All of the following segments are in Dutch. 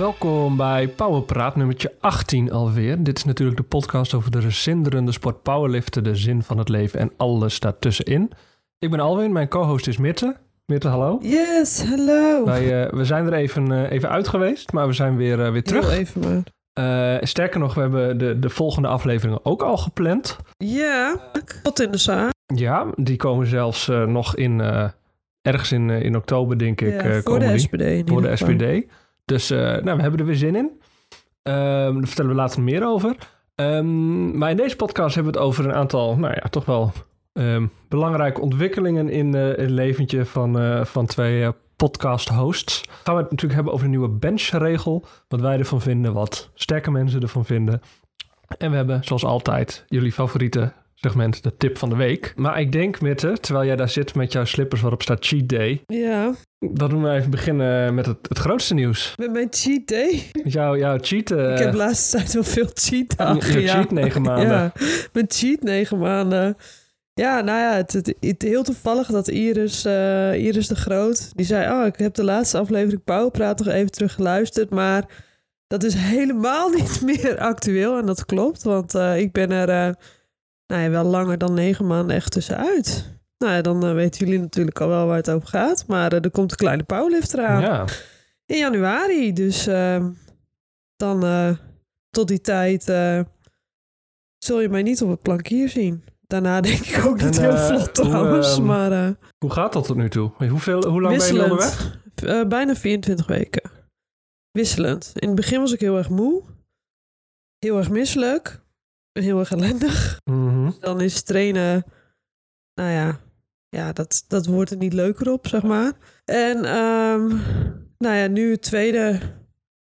Welkom bij Powerpraat nummertje 18 alweer. Dit is natuurlijk de podcast over de zinderende sport powerliften, de zin van het leven en alles daartussenin. Ik ben Alwin, mijn co-host is Mirte. Mirte, hallo. Yes, hallo. Wij, uh, we zijn er even, uh, even uit geweest, maar we zijn weer, uh, weer terug. Heel even maar. Uh, sterker nog, we hebben de, de volgende afleveringen ook al gepland. Ja, tot in de zaak. Ja, die komen zelfs uh, nog in, uh, ergens in, in oktober, denk ik. Ja, voor de. SPD. Voor de SPD. Dus nou, we hebben er weer zin in. Um, daar vertellen we later meer over. Um, maar in deze podcast hebben we het over een aantal, nou ja, toch wel um, belangrijke ontwikkelingen in uh, het leventje van, uh, van twee uh, podcast-hosts. Gaan we het natuurlijk hebben over de nieuwe benchregel. Wat wij ervan vinden, wat sterke mensen ervan vinden. En we hebben, zoals altijd, jullie favoriete segment, de tip van de week. Maar ik denk, Mitte, terwijl jij daar zit met jouw slippers waarop staat cheat day. Ja. Dan doen we even beginnen met het, het grootste nieuws. Met mijn cheat day? Jouw, jouw cheat... Uh, ik heb de laatste tijd wel veel cheat dagen. Je cheat negen maanden. Ja, mijn cheat negen maanden. Ja, nou ja, het, het, het, heel toevallig dat Iris, uh, Iris de Groot, die zei, oh, ik heb de laatste aflevering Pauwpraat nog even terug geluisterd, maar dat is helemaal niet meer actueel. En dat klopt, want uh, ik ben er uh, nou ja, wel langer dan negen maanden echt tussenuit. Nou ja, dan weten jullie natuurlijk al wel waar het over gaat, maar er komt een kleine powerlift eraan. Ja. In januari, dus ehm, dan tot die tijd zul je mij niet op het plankier zien. Daarna denk ik ook niet En, heel vlot trouwens, hoe, uh, maar Hoe gaat dat tot nu toe? Hoeveel, hoe lang ben je onderweg? Bijna 24 weken. Wisselend. In het begin was ik heel erg moe. Heel erg misselijk. Heel erg ellendig. Mhm. Dan is trainen, nou ja, ja dat, dat wordt er niet leuker op, zeg maar. En um, nou ja, nu het tweede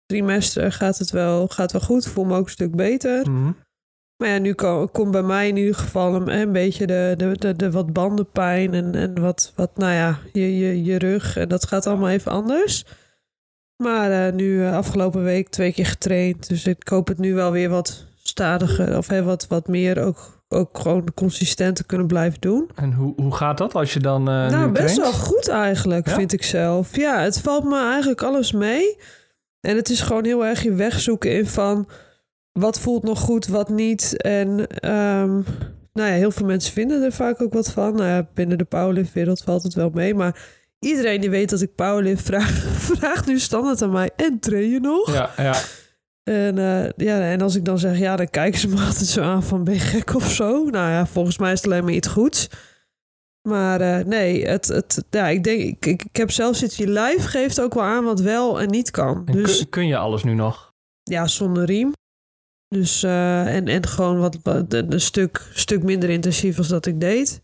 trimester gaat het wel, gaat wel goed. Voel me ook een stuk beter. Mhm. Maar ja, nu komt kom bij mij in ieder geval een, een beetje de, de, de, de wat bandenpijn en, en wat, wat, nou ja, je, je, je rug. En dat gaat allemaal even anders. Maar uh, nu uh, afgelopen week twee keer getraind. Dus ik hoop het nu wel weer wat stadiger of hè, wat, wat meer ook, ook gewoon consistent te kunnen blijven doen. En hoe, hoe gaat dat als je dan uh, Nou, best traint? wel goed eigenlijk, Ja? vind ik zelf. Ja, het valt me eigenlijk alles mee. En het is gewoon heel erg je weg zoeken in van wat voelt nog goed, wat niet. En um, nou ja, heel veel mensen vinden er vaak ook wat van. Nou ja, binnen de powerliftwereld valt het wel mee. Maar iedereen die weet dat ik powerlift vraag, vraagt nu standaard aan mij. En train je nog? Ja, ja. En, uh, ja, en als ik dan zeg ja, dan kijken ze me altijd zo aan van ben je gek of zo? Nou ja, volgens mij is het alleen maar iets goeds. Maar uh, nee, het, het, ja, ik denk, ik, ik, ik heb zelfs iets, je lijf geeft ook wel aan wat wel en niet kan. En dus kun, kun je alles nu nog? ja, zonder riem. Dus uh, en, en gewoon wat, wat een stuk, stuk minder intensief als dat ik deed.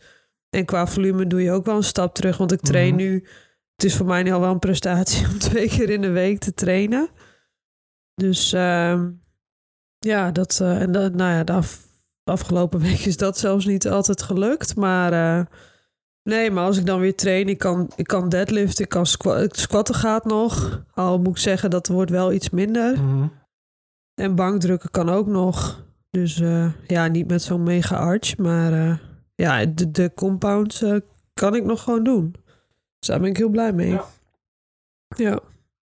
En qua volume doe je ook wel een stap terug. Want ik train Mhm. nu. Het is voor mij nu al wel een prestatie om twee keer in de week te trainen. Dus uh, ja, dat. Uh, en dat, nou ja, de af, afgelopen week is dat zelfs niet altijd gelukt. Maar uh, nee, maar als ik dan weer train, ik kan, ik kan deadliften, ik kan squ squatten gaat nog. Al moet ik zeggen, dat wordt wel iets minder. Mhm. En bankdrukken kan ook nog. Dus uh, ja, niet met zo'n mega arch. Maar ja, de, de compounds kan ik nog gewoon doen. Dus daar ben ik heel blij mee. Ja. Ja.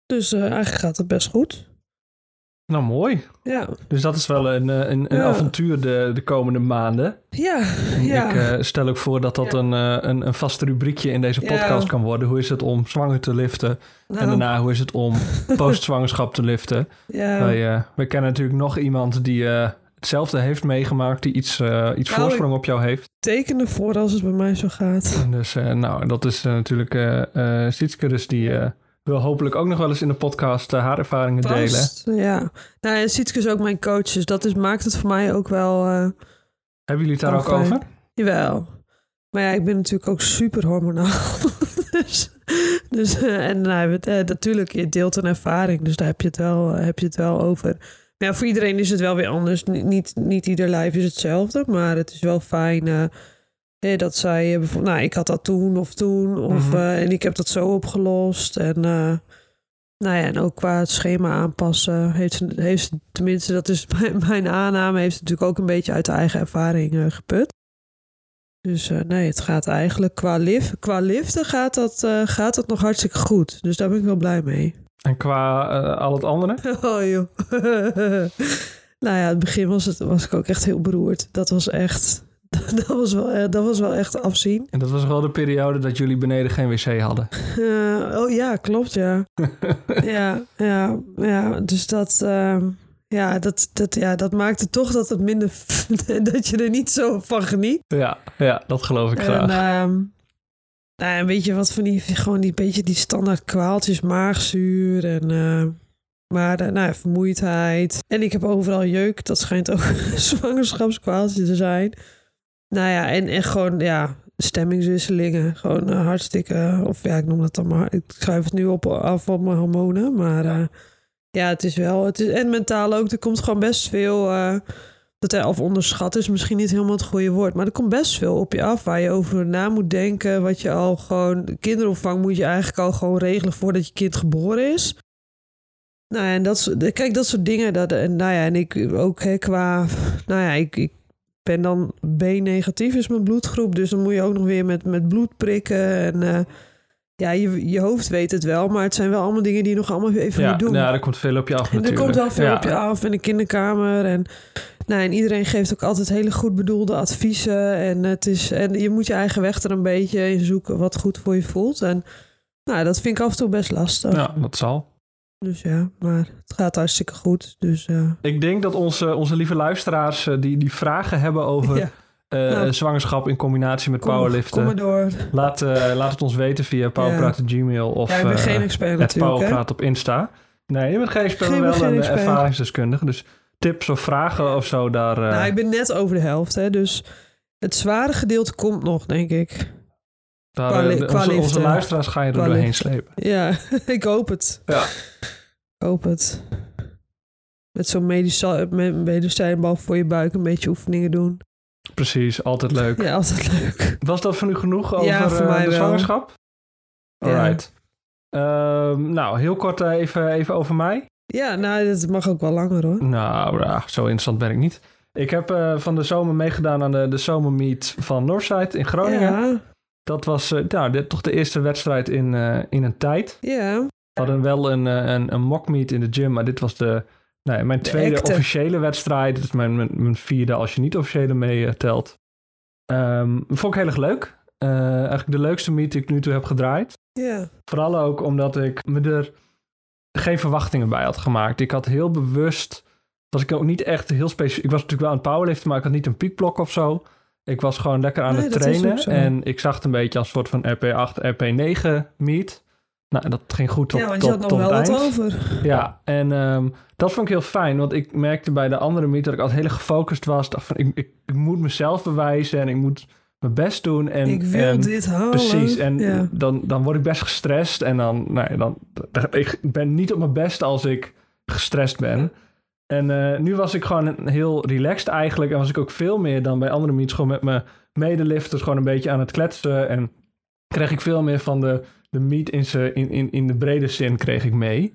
Dus eigenlijk gaat het best goed. Nou, mooi. Ja. Dus dat is wel een, een, een Ja. avontuur de, de komende maanden. Ja, ja. Ik uh, stel ook voor dat dat Ja. een, een, een vast rubriekje in deze Ja. podcast kan worden. Hoe is het om zwanger te liften? Nou, En daarna, hoe is het om postzwangerschap te liften? ja. Wij, uh, wij kennen natuurlijk nog iemand die uh, hetzelfde heeft meegemaakt, die iets, iets Nou, voorsprong op jou heeft. teken ervoor als het bij mij zo gaat. Dus nou, dat is natuurlijk uh, Sietske, dus die wil hopelijk ook nog wel eens in de podcast uh, haar ervaringen delen. Ja. Nou, en Sietske is ook mijn coach, dus dat is, maakt het voor mij ook wel... Uh, Hebben jullie het daar ook fijn. over? Jawel. Maar ja, ik ben natuurlijk ook super hormonaal. dus, dus uh, en nou, het, natuurlijk, je deelt een ervaring, dus daar heb je het wel, heb je het wel over. Maar ja, voor iedereen is het wel weer anders. Niet, niet, niet ieder lijf is hetzelfde, maar het is wel fijn hè, dat zij uh, bijvoorbeeld, nou, ik had dat toen of toen, of, Mhm. uh, en ik heb dat zo opgelost. En uh, nou ja, en ook qua het schema aanpassen heeft heeft tenminste, dat is mijn, mijn aanname, heeft natuurlijk ook een beetje uit de eigen ervaring uh, geput. Dus nee, het gaat eigenlijk qua, lift, qua liften gaat dat, gaat dat nog hartstikke goed. Dus daar ben ik wel blij mee. En qua eh, al het andere? Oh joh. nou ja, het begin was, het, was ik ook echt heel beroerd. Dat was echt... Dat was wel, eh, dat was wel echt afzien. En dat was wel de periode dat jullie beneden geen wc hadden. Eh, oh ja, klopt, ja. ja, ja, ja. Dus dat, ehm, ja, dat, dat, ja, dat maakte toch dat het minder... dat je er niet zo van geniet. Ja, ja dat geloof ik En, graag. ehm, nou, ja, weet je wat van die, gewoon die beetje die standaard kwaaltjes, maagzuur en eh, maar nou, ja, vermoeidheid. En ik heb overal jeuk, dat schijnt ook een zwangerschapskwaaltje te zijn. Nou ja, en, en gewoon ja, stemmingswisselingen, gewoon eh, hartstikke, of ja, ik noem dat dan maar, ik schuif het nu op af op mijn hormonen, maar eh, ja, het is wel, het is, en mentaal ook, er komt gewoon best veel. eh, dat hij of onderschat is misschien niet helemaal het goede woord. Maar er komt best veel op je af waar je over na moet denken. Wat je al gewoon. Kinderopvang moet je eigenlijk al gewoon regelen voordat je kind geboren is. Nou ja, en dat kijk, dat soort dingen. Dat, en nou ja, en ik ook hè, qua. Nou ja, ik ben dan B-negatief is mijn bloedgroep. Dus dan moet je ook nog weer met, met bloed prikken. En eh, ja, je, je hoofd weet het wel. Maar het zijn wel allemaal dingen die je nog allemaal even ja, moet doen. ja, er komt veel op je af En er natuurlijk. komt wel veel Ja. op je af in de kinderkamer. En, nou, en iedereen geeft ook altijd hele goed bedoelde adviezen. En, het is, en je moet je eigen weg er een beetje in zoeken wat goed voor je voelt. En nou, dat vind ik af en toe best lastig. Ja, dat zal. Dus ja, maar het gaat hartstikke goed. Dus eh, Ik denk dat onze, onze lieve luisteraars eh, die, die vragen hebben over ja, eh, Nou. zwangerschap in combinatie met kom, kom powerliften. maar door. Laat, laat het ons weten via Powerpraat Gmail of ja, ik ben geen expert het. Hè? Powerpraat op Insta. Nee, je bent geen expert, Geen- maar wel geen een expert. ervaringsdeskundige. Dus tips of vragen of zo, daar... Nou, ik ben net over de helft. Hè, dus het zware gedeelte komt nog, denk ik. daar qua onze, luisteraars ga je er Qua doorheen slepen. Ja, ik hoop het. Ja. Hoop het. Met zo'n medicijnbal voor je buik een beetje oefeningen doen. Precies, altijd leuk. Ja, altijd leuk. Was dat voor u genoeg over Ja, voor eh, mij de wel. zwangerschap? Ja. Alright. Ehm, nou, heel kort eh, even, even over mij. Ja, nou, dat mag ook wel langer hoor. Nou, ja, zo interessant ben ik niet. Ik heb eh, van de zomer meegedaan aan de, de zomermeet van Northside in Groningen. Ja, Dat was nou, toch de eerste wedstrijd in, in een tijd. ja. We hadden wel een, eh, een, een mockmeet in de gym, maar dit was de, mijn De tweede officiële wedstrijd. Is mijn, mijn, mijn vierde als je niet officiële meetelt. Ehm vond ik heel erg leuk. Eh, eigenlijk de leukste meet die ik nu toe heb gedraaid. Ja, Vooral ook omdat ik me er geen verwachtingen bij had gemaakt. Ik had heel bewust, was ik ook niet echt heel specifiek. Ik was natuurlijk wel aan het powerliften, maar ik had niet een piekblok of zo. Ik was gewoon lekker aan Nee, het trainen. En ik zag het een beetje als een soort van RP8, RP9 meet. Nou, dat ging goed tot, ja want tot, je had nog wel wat over. Ja, en ehm, dat vond ik heel fijn. Want ik merkte bij de andere meet dat ik altijd heel gefocust was. Dacht van, ik, ik, ik moet mezelf bewijzen en ik moet mijn best doen. En, ik wil en, dit halen. Precies, en ja. dan, dan word ik best gestrest. En dan, nou ja, dan, dan- ik ben niet op mijn best als ik gestrest ben. En eh, nu was ik gewoon heel relaxed eigenlijk. En was ik ook veel meer dan bij andere meets gewoon met mijn medelifters gewoon een beetje aan het kletsen. En kreeg ik veel meer van de, de meet in, in, in, in de brede zin kreeg ik mee.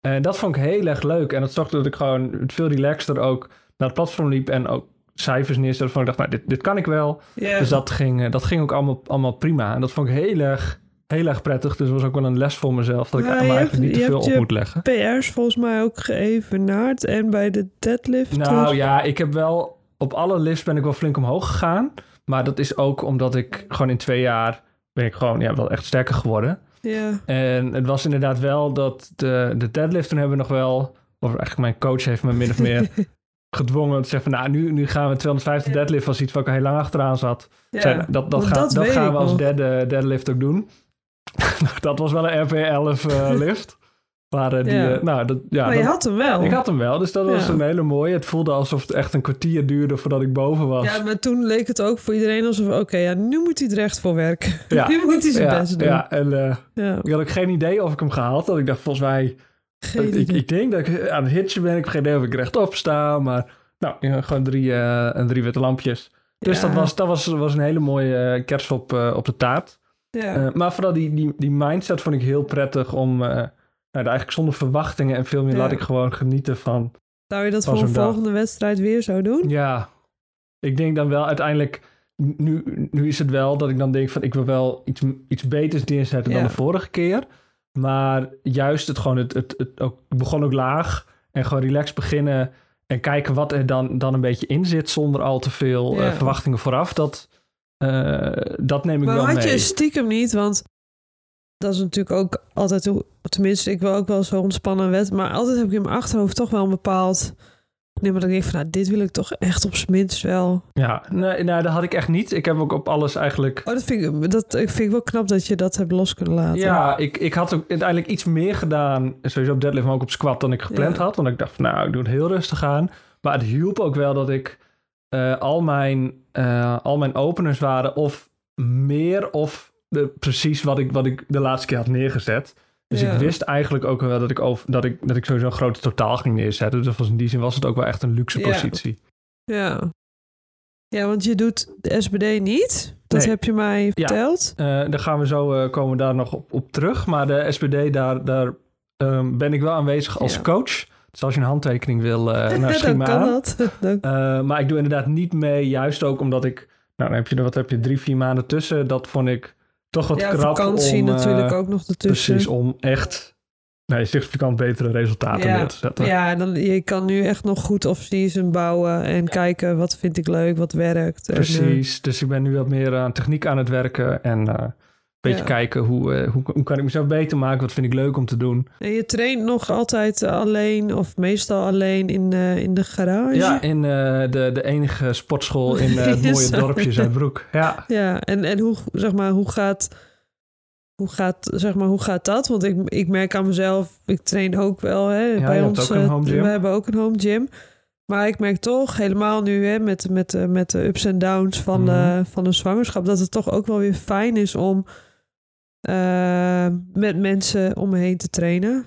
En dat vond ik heel erg leuk. En dat zorgde dat ik gewoon veel relaxter ook naar het platform liep. En ook cijfers neerzette van ik dacht, nou, dit, dit kan ik wel. Dus dat ging, eh, dat ging ook allemaal, allemaal prima. En dat vond ik heel erg, heel erg prettig. Dus dat was ook wel een les voor mezelf. Dat ik Ja, me je eigenlijk hebt- niet te veel op moet leggen. PR's volgens mij ook geëvenaard. En bij de deadlift. Nou ja, ik heb wel... Op alle lifts ben ik wel flink omhoog gegaan. Maar dat is ook omdat ik gewoon in twee jaar... ben ik gewoon ja, wel echt sterker geworden. ja. En het was inderdaad wel dat de, de deadlift... toen hebben we nog wel... of eigenlijk mijn coach heeft me min of meer gedwongen... om te zeggen van... nou, nu, nu gaan we 250 Ja. deadlift... was iets waar ik al heel lang achteraan zat. ja. Dat dat, gaan, dat dat weet gaan ik we als derde, derde lift ook doen. dat was wel een RP11 eh, lift. Maar eh, die, Ja. eh, nou, dat, ja, maar je dat- had hem wel. ik had hem wel, dus dat was een hele mooie. Het voelde alsof het echt een kwartier duurde voordat ik boven was. Ja, maar toen leek het ook voor iedereen alsof... Oké, ja, nu moet hij er echt voor werken. Ja. nu moet hij zijn ja, best doen. ja, en Ja, ik had ook geen idee of ik hem gehaald had. Ik dacht volgens mij, geen ik, ik denk dat ik aan het hitchen ben. Ik heb geen idee of ik rechtop sta, maar nou, gewoon drie, en drie witte lampjes. Dus dat, was, dat was, was een hele mooie kerst op, op de taart. Ja. Maar vooral die, die, die mindset vond ik heel prettig om, nou, eigenlijk zonder verwachtingen en veel meer Ja. laat ik gewoon genieten van, Zou je dat voor een dag. volgende wedstrijd weer zo doen? ja, ik denk dan wel uiteindelijk, nu, nu is het wel dat ik dan denk van ik wil wel iets, iets beters neerzetten dan de vorige keer. Maar juist het gewoon, het, het, het ook, begon ook laag. En gewoon relaxed beginnen. En kijken wat er dan, dan een beetje in zit. Zonder al te veel Ja. eh, verwachtingen vooraf. Dat, eh, dat neem ik Maar wel had mee. je stiekem niet, want dat is natuurlijk ook altijd hoe, tenminste, ik wil ook wel zo ontspannen wet, maar altijd heb ik in mijn achterhoofd toch wel een bepaald. Nee, maar dan denk ik van, nou, dit wil ik toch echt op z'n minst wel. Ja, nee, nee, dat had ik echt niet. Ik heb ook op alles eigenlijk... Oh, dat vind ik, dat ik vind ik wel knap dat je dat hebt los kunnen laten. Ja, ik, ik had ook uiteindelijk iets meer gedaan. Sowieso op deadlift, maar ook op squat dan ik gepland Ja. had. Want ik dacht, van, nou, ik doe het heel rustig aan. Maar het hielp ook wel dat ik eh, al, mijn, eh, al mijn openers waren of meer of de, precies wat ik, wat ik de laatste keer had neergezet. Dus Ja. ik wist eigenlijk ook wel dat ik, over, dat ik, dat ik sowieso een grote totaal ging neerzetten. Dus was in die zin was het ook wel echt een luxe Ja. positie. Ja. Ja, want je doet de SBD niet. Dat Nee. heb je mij verteld. Eh daar gaan we zo eh, komen we daar nog op, op terug. Maar de SBD, daar, daar ehm, ben ik wel aanwezig als Ja. coach. Dus als je een handtekening wil, eh nou, schiet me kan aan. dat. Eh, maar ik doe inderdaad niet mee, juist ook omdat ik... Nou, dan heb je wat heb je, drie, vier maanden tussen. Dat vond ik toch wat ja, krap vakantie om... eh, natuurlijk ook nog ertussen. Precies, om echt nee, significant betere resultaten Ja. neer te zetten. Ja, dan, je kan nu echt nog goed off-season bouwen en kijken wat vind ik leuk, wat werkt. En, eh, Precies, dus ik ben nu wat meer aan techniek aan het werken en eh, beetje Ja. kijken hoe, eh, hoe, hoe kan ik mezelf beter maken, wat vind ik leuk om te doen. en je traint nog altijd eh, alleen of meestal alleen in, eh, in de garage? Ja, in de, de enige sportschool in het mooie sorry. dorpje Zuidbroek. Ja, Ja, en, en hoe, zeg maar, hoe gaat... Hoe gaat, zeg maar, hoe gaat dat? Want ik, ik merk aan mezelf, ik train ook wel. Hè, bij ons. We hebben ook een home gym. Maar ik merk toch helemaal nu hè, met, met, met de ups en downs van, eh, van een zwangerschap, dat het toch ook wel weer fijn is om met mensen om me heen te trainen.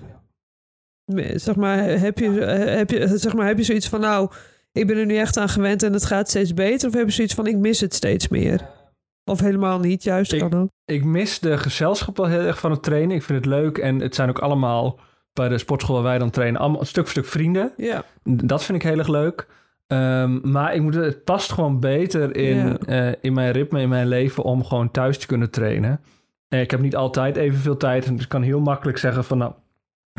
Zeg maar, heb je, eh, heb, je, zeg maar, heb je zoiets van, nou, ik ben er nu echt aan gewend en het gaat steeds beter? Of heb je zoiets van, ik mis het steeds meer? Of helemaal niet, juist Ik- kan ook. ik mis de gezelschap wel heel erg van het trainen. Ik vind het leuk en het zijn ook allemaal bij de sportschool waar wij dan trainen, allemaal stuk voor stuk vrienden. Ja. Dat vind ik heel erg leuk. Ehm, maar ik moet, het past gewoon beter in, Ja. eh, in mijn ritme, in mijn leven om gewoon thuis te kunnen trainen. Ik heb niet altijd evenveel tijd. En dus ik kan heel makkelijk zeggen van nou,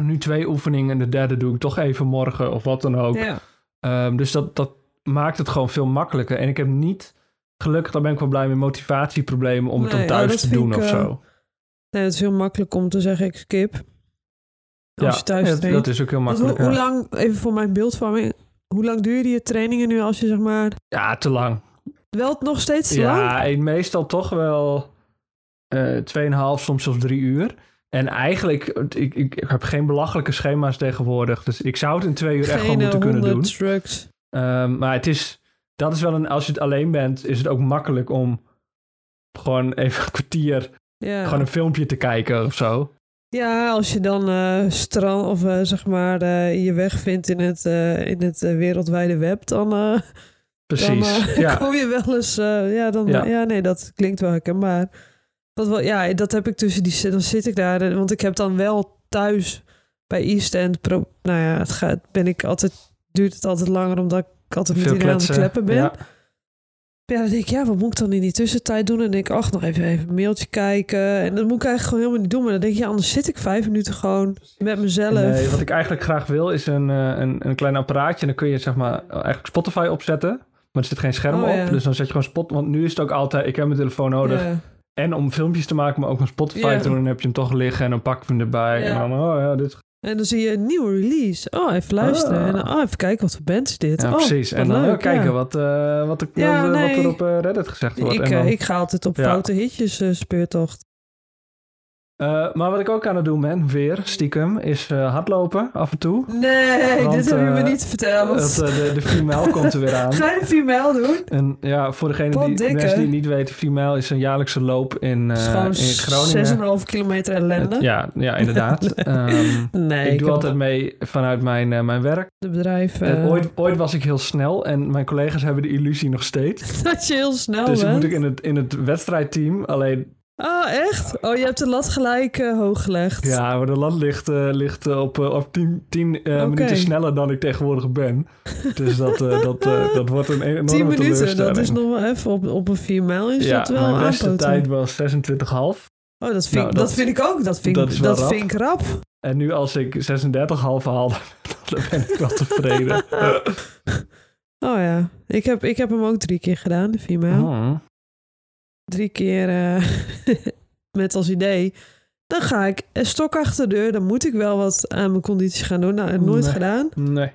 nu twee oefeningen en de derde doe ik toch even morgen of wat dan ook. Ja. Ehm, dus dat, dat maakt het gewoon veel makkelijker. En ik heb niet, gelukkig, daar ben ik wel blij mee, motivatieproblemen om het dan thuis te doen ik, of eh, zo. Nee, het is heel makkelijk om te zeggen, ik skip. Als je thuis ja, dat is ook heel makkelijk. hoe, hoe ja. lang, even voor mijn beeldvorming, hoe lang duren je trainingen nu als je zeg maar... ja, te lang. Wel nog steeds te lang? Ja, en meestal toch wel eh 2,5, soms zelfs drie uur. En eigenlijk, ik, ik, ik heb geen belachelijke schema's tegenwoordig. Dus ik zou het in twee uur echt gewoon moeten kunnen doen. drugs. Ehm, maar het is, dat is wel een, als je het alleen bent, is het ook makkelijk om gewoon even een kwartier, gewoon een filmpje te kijken of zo. ja, als je dan eh strand of eh, zeg maar eh, je weg vindt in het, eh, in het eh, wereldwijde web, dan, eh, Precies. dan eh, ja. kom je wel eens... eh, ja, dan, Ja. ja. nee, dat klinkt wel herkenbaar. Wel, ja, dat heb ik tussen die... Dan zit ik daar, want ik heb dan wel thuis bij East End... Pro, nou ja, het gaat, ben ik altijd... Duurt het altijd langer omdat ik altijd met iedereen aan het kleppen ben. Ja. Ja, dan denk ik, ja, wat moet ik dan in die tussentijd doen? En dan denk ik, ach, nog even, even een mailtje kijken. En dat moet ik eigenlijk gewoon helemaal niet doen. Maar dan denk je, ja, anders zit ik vijf minuten gewoon met mezelf. Nee, wat ik eigenlijk graag wil is een, eh, een, een klein apparaatje. En dan kun je zeg maar eigenlijk Spotify opzetten. Maar er zit geen scherm Oh, op. ja. Dus dan zet je gewoon spot. Want nu is het ook altijd, ik heb mijn telefoon nodig. Ja. En om filmpjes te maken, maar ook een Spotify te doen. Dan heb je hem toch liggen en dan pak ik hem erbij. En dan, oh ja, dit. En dan zie je een nieuwe release. Oh, even luisteren. Ah. En dan, oh, even kijken wat voor band is dit. Ja, oh, precies. wat En dan leuk, oh, kijken ja. wat, eh, wat, ik, Ja, wat, nee. er op eh, Reddit gezegd wordt. Ik, en dan, eh, ik ga altijd op foute hitjes eh, speurtocht. Eh, maar wat ik ook aan het doen ben, weer stiekem, is eh, hardlopen af en toe. Nee, Want, dit heb je me eh, niet verteld. Dat, de, de female komt er weer aan. Ga je een female doen? En ja, voor degene die, mensen die het niet weten, female is een jaarlijkse loop in, in Groningen. 6,5 kilometer ellende. Ja, ja, inderdaad. Ehm, Nee, ik doe altijd mee vanuit mijn, mijn werk. de bedrijf. Ooit, ooit was ik heel snel en mijn collega's hebben de illusie nog steeds. dat je heel snel dus bent. moet ik in het, in het wedstrijdteam. Alleen, Oh, echt? Oh, je hebt de lat gelijk eh, hoog gelegd. ja, maar de lat ligt, eh, ligt eh, op, eh, op 10 tien, eh, Oké. minuten sneller dan ik tegenwoordig ben. Dus dat, dat, dat wordt een enorme 10 minuten, dat is nog wel even op, op een 4 mijl is ja, dat wel mijn beste aanpoten. tijd was 26,5. Oh, dat vind, Nou, ik- dat- dat vind ik ook. Dat vind, dat ik- dat rap. vind ik rap. En nu als ik 36 half haal, dan ben ik wel tevreden. Oh ja, ik heb, ik heb hem ook drie keer gedaan, de female. Oh. Drie keer eh, met als idee. Dan ga ik een stok achter de deur. Dan moet ik wel wat aan mijn conditie gaan doen. Nou, heb ik nooit Nee. gedaan. Nee.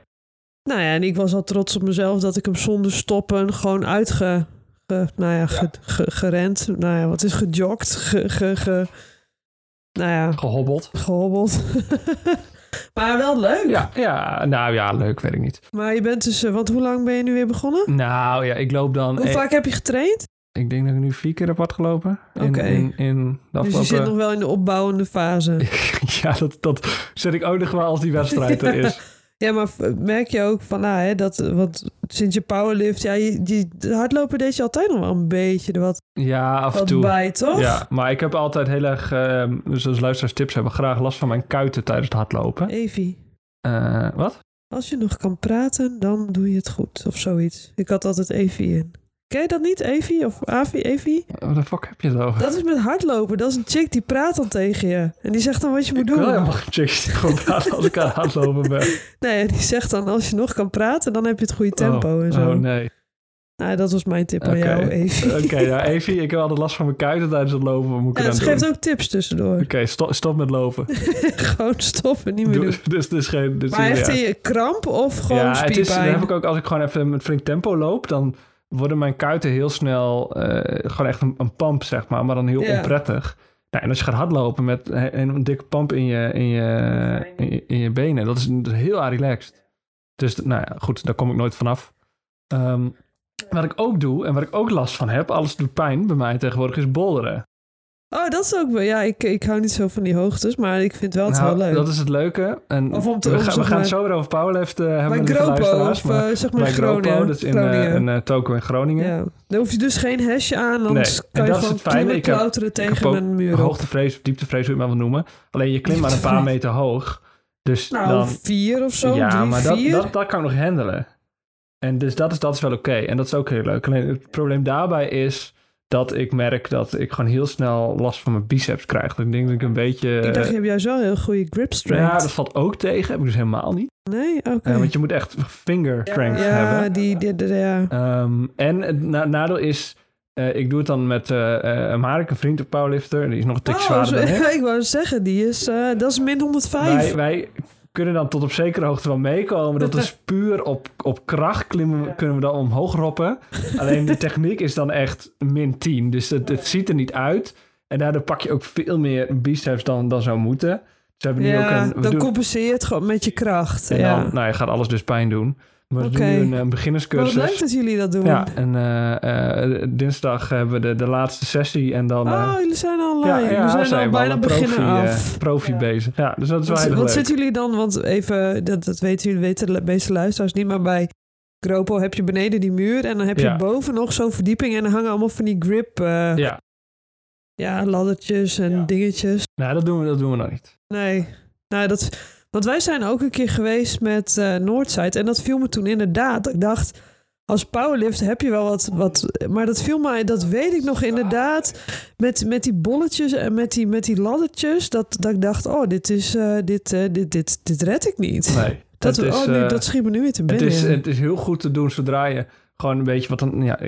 Nou ja, en ik was al trots op mezelf dat ik hem zonder stoppen gewoon uitge... Ge, nou ja, ge- ge- gerend. Nou ja, wat is gejogd? Ge, nou ja, Gehobbeld. gehobbeld. maar wel leuk. Ja, ja, nou ja, leuk, weet ik niet. Maar je bent dus... eh, Want hoe lang ben je nu weer begonnen? Nou ja, ik loop dan... Hoe eh, vaak heb je getraind? Ik denk dat ik nu vier keer heb hard gelopen. In, Oké. in, in de Dus je zit nog wel in de opbouwende fase. ja, dat, dat zet ik ook nog wel als die wedstrijd er is. Ja, maar merk je ook van, nou, hè, dat, want sinds je powerlift, ja, je, die hardlopen deed je altijd nog wel een beetje wat, Ja, af en toe. bij, toch? Ja, maar ik heb altijd heel erg, ehm, dus als luisteraars tips hebben, graag last van mijn kuiten tijdens het hardlopen. Evie, Eh, wat? als je nog kan praten, dan doe je het goed, of zoiets. Ik had altijd Evie in. Ken je dat niet, Evie? Of Avi, Evie? Wat de fuck heb je het over? Dat is met hardlopen. Dat is een chick die praat dan tegen je. En die zegt dan wat je moet Ik wil doen. helemaal geen chicks die gewoon praten als ik aan het hardlopen ben. Nee, die zegt dan als je nog kan praten, dan heb je het goede tempo oh, en zo. Oh nee. Nou, dat was mijn tip aan jou, Evie. Oké, nou Evie, ik heb altijd last van mijn kuiten tijdens het lopen. Wat moet ik Ja, ze geeft doen? ook tips tussendoor. Oké, stop, stop met lopen. Gewoon stoppen, niet meer doen. Doe- dus, dus geen, dus Maar ja. in je kramp of gewoon ja, het is, dan spierpijn? heb ik ook als ik gewoon even met flink tempo loop, dan worden mijn kuiten heel snel eh, gewoon echt een, een pamp, zeg maar, maar dan heel onprettig. Nou, en als je gaat hardlopen met een, een dikke pamp in je, in, je, in, je, in je benen, dat is, dat is heel relaxed. Dus nou ja, goed, daar kom ik nooit vanaf. Ehm wat ik ook doe en waar ik ook last van heb, alles doet pijn bij mij tegenwoordig, is boulderen. Oh, dat is ook wel... Ja, ik, ik hou niet zo van die hoogtes, maar ik vind het wel, het Nou, wel leuk. Dat is het leuke. En Of om te- we, om we gaan het zo weer over powerlift eh, hebben, Bij Gropo of maar eh, zeg maar bij Groningen. Gropo, dat is in een eh, toko in Groningen. ja. Dan hoef je dus geen hesje aan, anders Nee, kan je dat gewoon klimmen, Ik heb- klauteren Ik heb tegen een muur op. hoogtevrees of dieptevrees, hoe je het maar wil noemen. Alleen je klimt maar een paar meter hoog. Dus Nou, dan... vier of zo, ja, drie, maar dat, vier. dat, dat kan ik nog handelen. En dus dat is, dat is wel oké. En dat is ook heel leuk. Alleen het probleem daarbij is dat ik merk dat ik gewoon heel snel last van mijn biceps krijg. Dat ik denk dat ik een beetje... ik dacht, je hebt juist wel een heel goede grip strength. ja, dat valt ook tegen. Heb ik dus helemaal niet. Nee? Oké. Eh, want je moet echt finger strength hebben. ja, die, die, die- ja. Ehm, en het na- nadeel is, eh, ik doe het dan met Marek, een vriend, een powerlifter. Die is nog een tik Oh, zwaarder zo- dan ik. ik wou zeggen, die is, dat is min 105. Wij, wij kunnen dan tot op zekere hoogte wel meekomen. Dat is puur op, op kracht klimmen, kunnen we dan omhoog roppen. Alleen de techniek is dan echt min 10. Dus het, het ziet er niet uit. En daardoor pak je ook veel meer biceps dan, dan zou moeten. We hebben nu ook een... dan doen- compenseer je het gewoon met je kracht. en ja. dan, nou, je gaat alles dus pijn doen. Maar we doen nu een, een Maar Wat beginnerscursus. leuk dat jullie dat doen. Ja, en eh, eh, dinsdag hebben we de, de laatste sessie en dan... eh, oh, jullie zijn al ja, live. ja, we zijn zijn al bijna beginnen eh, af. profi bezig. Ja, dus dat is wel Wat, heel wat zitten jullie dan, want even, dat, dat weten jullie, weten de meeste luisteraars niet, maar bij Gropo heb je beneden die muur en dan heb je Ja. boven nog zo'n verdieping en dan hangen allemaal van die grip, eh, ja. Ja, laddertjes en Ja. dingetjes. nou, dat doen we, dat doen we nog niet. Nee, nou dat, want wij zijn ook een keer geweest met eh Noordside en dat viel me toen inderdaad. Ik dacht, als powerlift heb je wel wat, wat maar dat viel mij, dat weet ik nog inderdaad, met, met die bolletjes en met die, met die laddertjes, dat, dat ik dacht, oh, dit is, eh, dit, eh, dit, dit, dit red ik niet. Nee, Dat, het is, oh, nu, dat schiet me nu weer te het, binnen. is, ja. het is heel goed te doen zodra je gewoon een beetje wat dan, ja,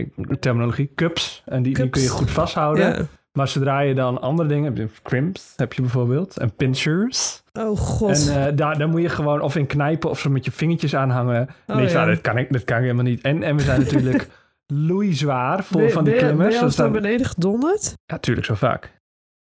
terminologie, cups, en die, die kun je goed vasthouden. ja. Maar zodra je dan andere dingen hebt, crimps heb je bijvoorbeeld, en pinchers. Oh god. En eh, daar, daar moet je gewoon of in knijpen of zo met je vingertjes aanhangen. Oh, nee, ja. dat, kan ik, dat kan ik helemaal niet. En, en we zijn natuurlijk loeizwaar vol ben, van die ben klimmers. Ben je al eens naar beneden gedonderd? Ja, tuurlijk, zo vaak.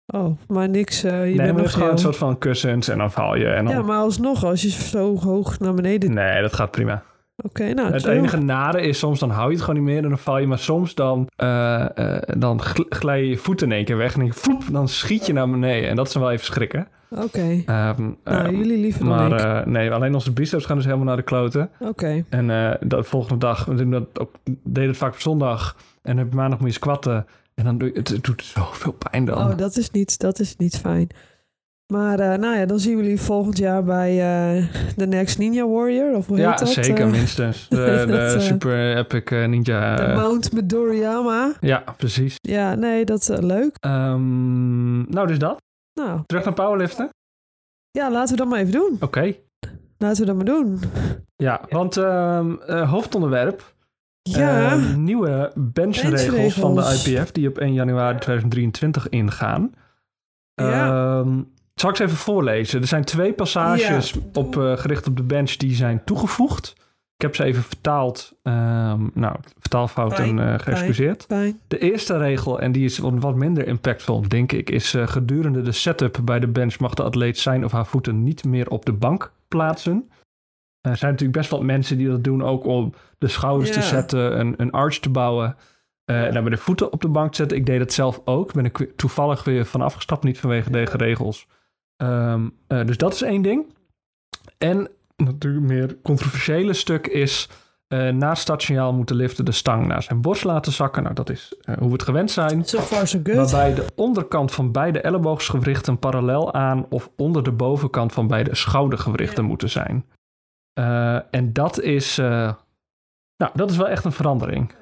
Oh, maar niks. eh je nee, bent maar nog gewoon een soort van kussens en dan val je. En dan... Ja, maar alsnog, als je zo hoog naar beneden... Nee, dat gaat prima. Oké, nou, Het chill. enige nare is soms dan hou je het gewoon niet meer en dan val je. Maar soms dan, eh, eh, dan gl- glij je je voeten in één keer weg en dan, dan schiet je naar beneden. En dat is dan wel even schrikken. Oké. Ehm, Nou, ehm, jullie liever dan maar eh, nee, alleen onze biceps gaan dus helemaal naar de kloten. Oké. En eh de volgende dag, we dat ook, deden het vaak op zondag. En op maandag moet je squatten. En dan doe je, het, het doet zoveel pijn dan. Oh, dat is niet, dat is niet fijn. Maar uh, nou ja, dan zien we jullie volgend jaar bij uh, The Next Ninja Warrior. Of hoe heet ja, dat? zeker, Uh, minstens. De, dat, Super Epic Ninja. de Mount Midoriyama. Ja, precies. Ja, nee, dat is leuk. Um, nou, dus dat. Nou. Terug naar powerliften? Ja, laten we dat maar even doen. Oké. Okay. Laten we dat maar doen. Ja, want um, hoofdonderwerp. Ja. nieuwe benchregels, benchregels van de IPF die op 1 januari 2023 ingaan. Ja. Um, zal ik ze even voorlezen? Er zijn twee passages ja. op, uh, gericht op de bench die zijn toegevoegd. Ik heb ze even vertaald. Um, nou, vertaalfouten uh, geëxcuseerd. Fijn, fijn. De eerste regel, en die is wat, minder impactvol, denk ik, is uh, gedurende de setup bij de bench mag de atleet zijn of haar voeten niet meer op de bank plaatsen. Er zijn natuurlijk best wel mensen die dat doen ook om de schouders te zetten, een, een arch te bouwen. Uh, en dan met de voeten op de bank te zetten. Ik deed dat zelf ook. Ben ik toevallig weer van afgestapt, niet vanwege deze regels. Um, uh, dus dat is één ding. En natuurlijk meer controversiële stuk is... Uh, na stationaal moet de lifter de stang naar zijn borst laten zakken. Nou, dat is uh, hoe we het gewend zijn. So far so good. Waarbij de onderkant van beide elleboogsgewrichten parallel aan... of onder de bovenkant van beide schoudergewrichten moeten zijn. Uh, en dat is... nou, dat is wel echt een verandering.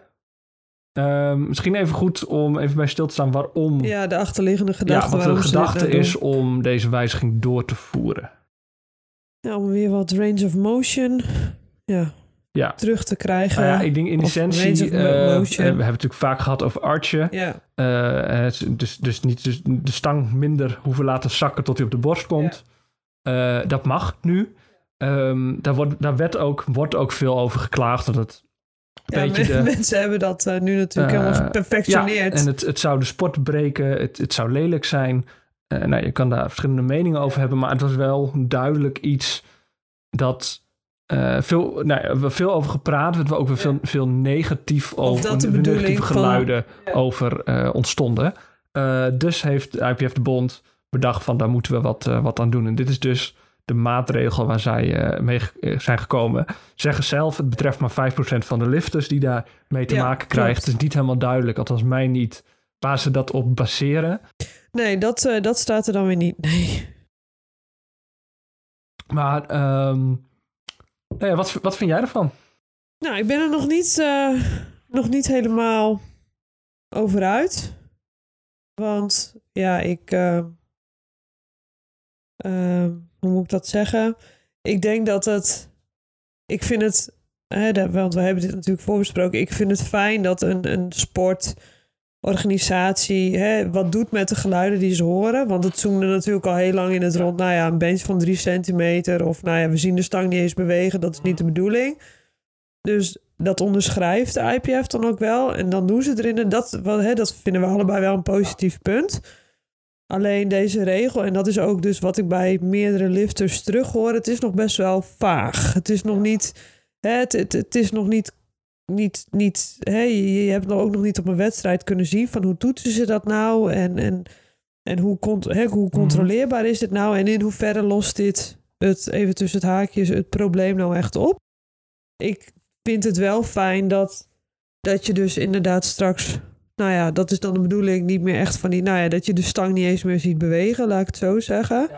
Uh, misschien even goed om even bij stil te staan waarom. Ja, de achterliggende gedachte. Ja, wat de gedachte is om deze wijziging door te voeren. Ja, om weer wat range of motion ja, ja. terug te krijgen. Nou ja, ik denk in essentie. Uh, we hebben het natuurlijk vaak gehad over archen. Ja. Uh, dus, dus niet dus de stang minder hoeven laten zakken tot hij op de borst komt. Ja. Uh, dat mag nu. Um, daar, wordt, daar werd ook, wordt ook veel over geklaagd dat het ja, de, mensen hebben dat uh, nu natuurlijk uh, helemaal geperfectioneerd. Ja, en het, het zou de sport breken, het, het zou lelijk zijn. Uh, nou, je kan daar verschillende meningen over hebben, maar het was wel duidelijk iets dat uh, veel, nou, we veel over gepraat werd, ook weer veel, veel negatief over de negatieve geluiden van, ja. over uh, ontstonden. Dus heeft de IPF de Bond bedacht van daar moeten we wat, wat aan doen. En dit is dus de maatregel waar zij uh, mee zijn gekomen. Zeggen zelf, het betreft maar 5% van de lifters die daar mee te ja, maken krijgt. Het is niet helemaal duidelijk, althans mij niet, waar ze dat op baseren. Nee, dat, uh, dat staat er dan weer niet. Nee. Maar um, ja, wat, wat vind jij ervan? Nou, ik ben er nog niet, uh, nog niet helemaal over uit. Want ja, ik. Uh, hoe moet ik dat zeggen? Ik denk dat het. Ik vind het. Hè, want we hebben dit natuurlijk voorbesproken. Ik vind het fijn dat een, een sportorganisatie. Hè, wat doet met de geluiden die ze horen. Want het zoemde natuurlijk al heel lang in het rond. Nou ja, een bench van drie centimeter. Of nou ja, we zien de stang niet eens bewegen. Dat is niet de bedoeling. Dus dat onderschrijft de IPF dan ook wel. En dan doen ze erin. En dat, wat, hè, dat vinden we allebei wel een positief punt. Alleen deze regel, en dat is ook dus wat ik bij meerdere lifters terughoor, het is nog best wel vaag. Het is nog niet, het, het, het is nog niet, niet, niet hè, je, hebt ook nog niet op een wedstrijd kunnen zien van hoe toetsen ze dat nou en, en, en hoe, hè, hoe controleerbaar is dit nou en in hoeverre lost dit het, even tussen het haakjes, het probleem nou echt op. Ik vind het wel fijn dat, dat je dus inderdaad straks nou ja, dat is dan de bedoeling niet meer echt van die, nou ja, dat je de stang niet eens meer ziet bewegen, laat ik het zo zeggen.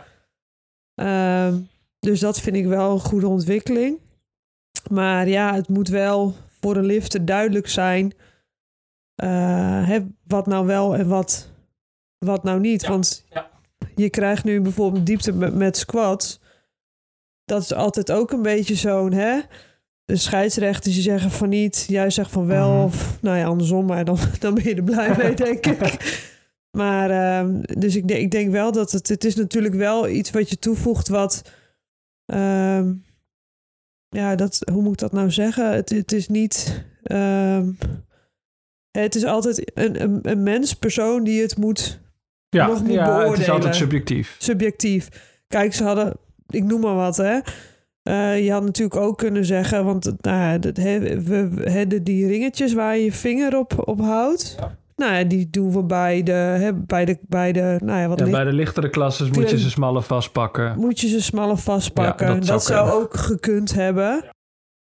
Ja. Um, dus dat vind ik wel een goede ontwikkeling. Maar ja, het moet wel voor een lifter duidelijk zijn uh, hè, wat nou wel en wat, wat nou niet. Ja. Want ja. je krijgt nu bijvoorbeeld diepte met, met squats. Dat is altijd ook een beetje zo'n, hè de scheidsrechters die zeggen van niet, jij zegt van wel, Mhm. of nou ja, andersom, maar dan, dan ben je er blij mee, denk ik. Maar, um, dus ik, denk, ik denk wel dat het, het is natuurlijk wel iets wat je toevoegt wat, um, ja, dat, hoe moet ik dat nou zeggen? Het, het is niet, um, het is altijd een, een, een mens, persoon die het moet, ja, nog moet ja, beoordelen. het is altijd subjectief. Subjectief. Kijk, ze hadden, ik noem maar wat, hè. Uh, je had natuurlijk ook kunnen zeggen, want nou, dat, he, we, we hebben die ringetjes waar je je vinger op, op houdt. Ja. Nou ja, die doen we bij de, he, bij de, bij de, nou ja, wat ja, bij de lichtere klasses moet je ze smaller vastpakken. moet je ze smaller vastpakken. Ja, dat zou dat zou kunnen. ook gekund hebben. Ja.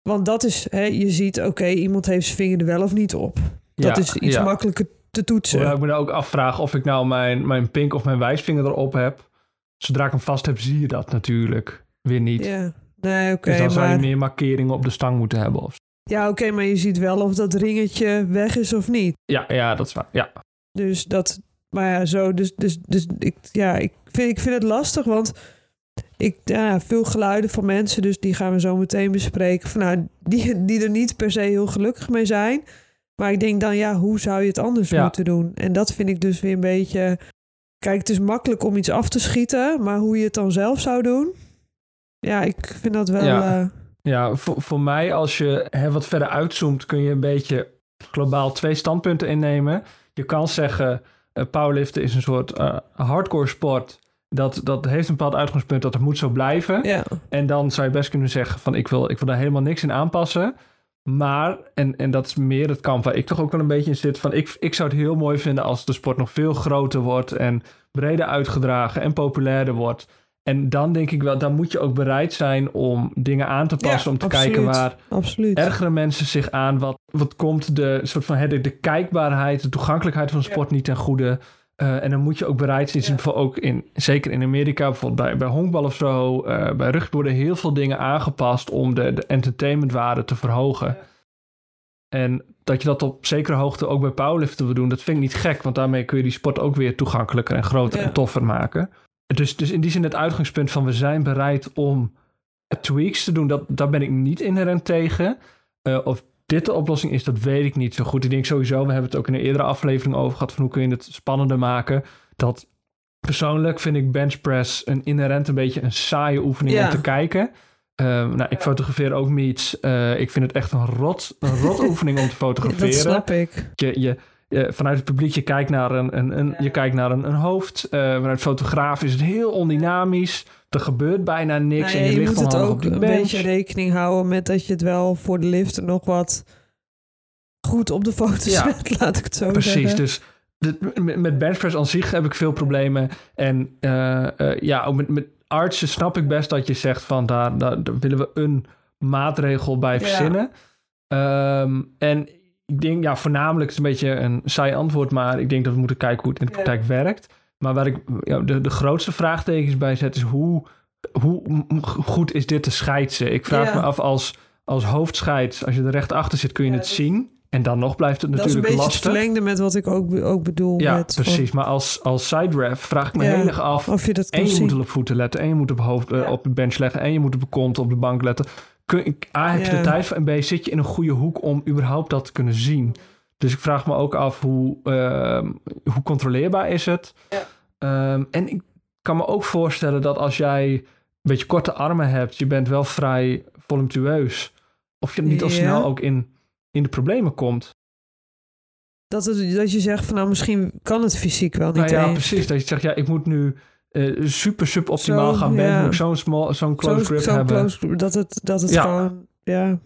Want dat is, je ziet, oké, okay, iemand heeft zijn vinger er wel of niet op. Dat Ja, is iets ja. makkelijker te toetsen. Hoewel ik nou ook afvraag of ik nou mijn, mijn pink of mijn wijsvinger erop heb. zodra ik hem vast heb, zie je dat natuurlijk weer niet. Ja, nee, oké. dus dan zou je maar... meer markeringen op de stang moeten hebben. Of... Ja, oké, maar je ziet wel of dat ringetje weg is of niet. Ja, ja, dat is waar. Ja. Dus dat, maar ja, zo, dus, dus, dus ik, ja, ik vind, ik vind het lastig, want ik, ja, veel geluiden van mensen, dus die gaan we zo meteen bespreken, van, nou, die, die er niet per se heel gelukkig mee zijn. Maar ik denk dan, ja, hoe zou je het anders Ja. moeten doen? En dat vind ik dus weer een beetje, kijk, het is makkelijk om iets af te schieten, maar hoe je het dan zelf zou doen, ja, ik vind dat wel, Ja. eh, Ja, voor, voor mij, als je hè, wat verder uitzoomt, kun je een beetje globaal twee standpunten innemen. Je kan zeggen, eh powerliften is een soort eh, hardcore sport. Dat, dat heeft een bepaald uitgangspunt, dat het moet zo blijven. ja, En dan zou je best kunnen zeggen van, ik wil, ik wil daar helemaal niks in aanpassen. Maar, en, en dat is meer het kamp waar ik toch ook wel een beetje in zit, van ik, ik zou het heel mooi vinden als de sport nog veel groter wordt en breder uitgedragen en populairder wordt. En dan denk ik wel, dan moet je ook bereid zijn om dingen aan te passen, Ja, om te absoluut. kijken waar absoluut. ergeren mensen zich aan? Wat, wat komt de soort van de, de kijkbaarheid, de toegankelijkheid van sport niet ten goede? Eh, en dan moet je ook bereid zijn, geval ook in, zeker in Amerika, bijvoorbeeld bij, bij honkbal of zo, eh, bij rugby worden heel veel dingen aangepast om de, de entertainmentwaarde te verhogen. En dat je dat op zekere hoogte ook bij powerliften wil doen, dat vind ik niet gek, want daarmee kun je die sport ook weer toegankelijker en groter Ja. en toffer maken. Dus, dus in die zin het uitgangspunt van we zijn bereid om tweaks te doen, dat, daar ben ik niet inherent tegen. Eh, of dit de oplossing is, dat weet ik niet zo goed. Ik denk sowieso, we hebben het ook in een eerdere aflevering over gehad, van hoe kun je het spannender maken. Dat persoonlijk vind ik benchpress een inherent een beetje een saaie oefening Ja. om te kijken. Eh, nou, ik fotografeer ook meets. Eh, ik vind het echt een rot, een rot oefening om te fotograferen. dat snap ik. Je, je, je- vanuit het publiek, je kijkt naar een, een, een, je kijkt naar een, een hoofd. Eh, vanuit fotograaf is het heel ondynamisch. Er gebeurt bijna niks. Nee, en je, je ligt moet het ook een bench. beetje rekening houden met dat je het wel voor de lift nog wat goed op de foto Ja. zet, laat ik het zo Precies, zeggen. dus de- met- benchpress aan zich heb ik veel problemen. En eh, eh, ja, ook met, met artsen snap ik best dat je zegt van daar, daar, daar willen we een maatregel bij Ja. verzinnen. Ehm, en ik denk, ja, voornamelijk is het een beetje een saai antwoord, maar ik denk dat we moeten kijken hoe het in de praktijk werkt. Maar waar ik ja, de, de grootste vraagtekens bij zet is hoe, hoe goed is dit te scheidsen? Ik vraag me af als, als hoofdscheids, als je er recht achter zit, kun je het zien. En dan nog blijft het dat is een natuurlijk beetje lastig. verlengde met wat ik ook, ook bedoel. Ja, met van precies. Maar als, als side ref vraag ik me Ja. heel erg af. Of je dat En je zien. moet op voeten letten. En je moet op, hoofd, eh, op de bench leggen. En je moet op de kont op de bank letten. Kun, ik- A, heb je de tijd voor? En B, zit je in een goede hoek om überhaupt dat te kunnen zien? Dus ik vraag me ook af hoe, ehm, hoe controleerbaar is het? Ja. Ehm, en ik kan me ook voorstellen dat als jij een beetje korte armen hebt... je bent wel vrij voluptueus... of je niet al Ja. snel ook in, in de problemen komt. Dat, het, dat je zegt van nou misschien kan het fysiek wel niet Nou ja, eens. precies. Dat je zegt, ja, ik moet nu eh, super suboptimaal gaan benden. ja. Moet ik zo'n small, zo'n close Zo- grip hebben. close dat het, dat het Ja. gewoon... Ja.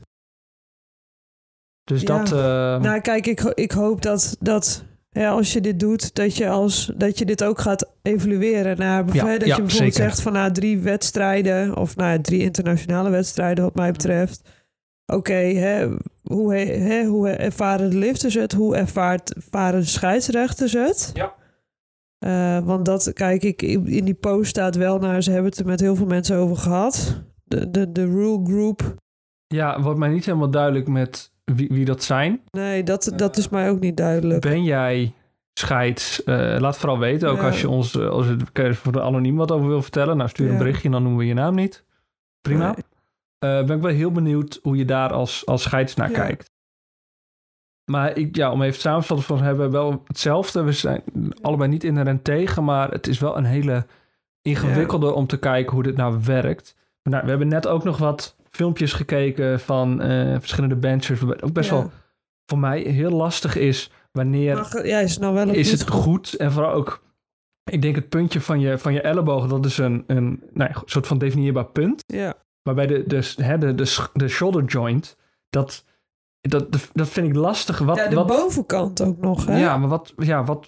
Dus Ja. dat... eh, Nou, kijk, ik, ik hoop dat, dat ja, als je dit doet, dat je, als, dat je dit ook gaat evalueren. Naar, Ja, dat ja, je bijvoorbeeld zeker. zegt van nou, drie wedstrijden, of nou, ja, drie internationale wedstrijden, wat mij betreft. Oké, hè, hoe, hè, hoe ervaren de lifters het? Hoe ervaart, ervaren de scheidsrechters het? Ja. Eh, want dat, kijk, ik, in die post staat wel naar, ze hebben het er met heel veel mensen over gehad. De, de, de rule group. ja, wordt mij niet helemaal duidelijk met wie, wie dat zijn. Nee, dat, dat is mij ook niet duidelijk. Ben jij scheids? Eh, laat vooral weten. Ook Ja. als je ons eh, als je voor de anoniem wat over wil vertellen. Nou, stuur een Ja. berichtje en dan noemen we je naam niet. Prima. Nee. Eh, ben ik wel heel benieuwd hoe je daar als, als scheids naar Ja. kijkt. Maar ik, ja, om even samen te vatten, van hebben we wel hetzelfde. We zijn allebei niet inherent tegen, maar het is wel een hele ingewikkelde om te kijken hoe dit nou werkt. Maar nou, we hebben net ook nog wat filmpjes gekeken van eh, verschillende het ook best Ja. wel voor mij heel lastig is wanneer Maar, ja, is het nou wel is het goed en vooral ook. Ik denk het puntje van je, van je elleboog, dat is een, een nou soort van definieerbaar punt. Ja. Waarbij de, de, hè, de, de, de shoulder joint, dat, dat, dat vind ik lastig. Wat, ja, de wat, bovenkant ook nog, hè? ja, maar wat, ja, wat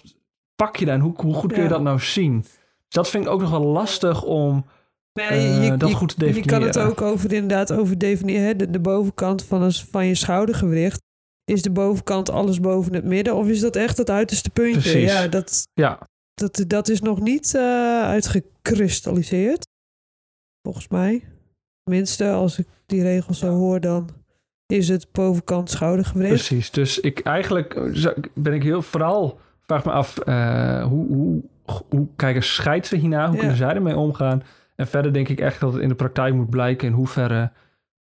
pak je daar en hoe, hoe goed kun je Ja. dat nou zien? Dus dat vind ik ook nog wel lastig om ja, eh, dat goed te Je kan het definiëren. ook over inderdaad over definiëren. hè, De, de bovenkant van, een, van je schoudergewicht. Is de bovenkant alles boven het midden? Of is dat echt het uiterste puntje? Precies. Ja, dat, Ja, dat, dat is nog niet uh, uitgekristalliseerd. Volgens mij. Tenminste, als ik die regels zo hoor, dan is het bovenkant schoudergewricht. Precies, dus ik eigenlijk ben ik heel vooral, vraag me af, uh, hoe, hoe, hoe kijken scheidsen hierna? Hoe ja. kunnen zij ermee omgaan? En verder denk ik echt dat het in de praktijk moet blijken in hoeverre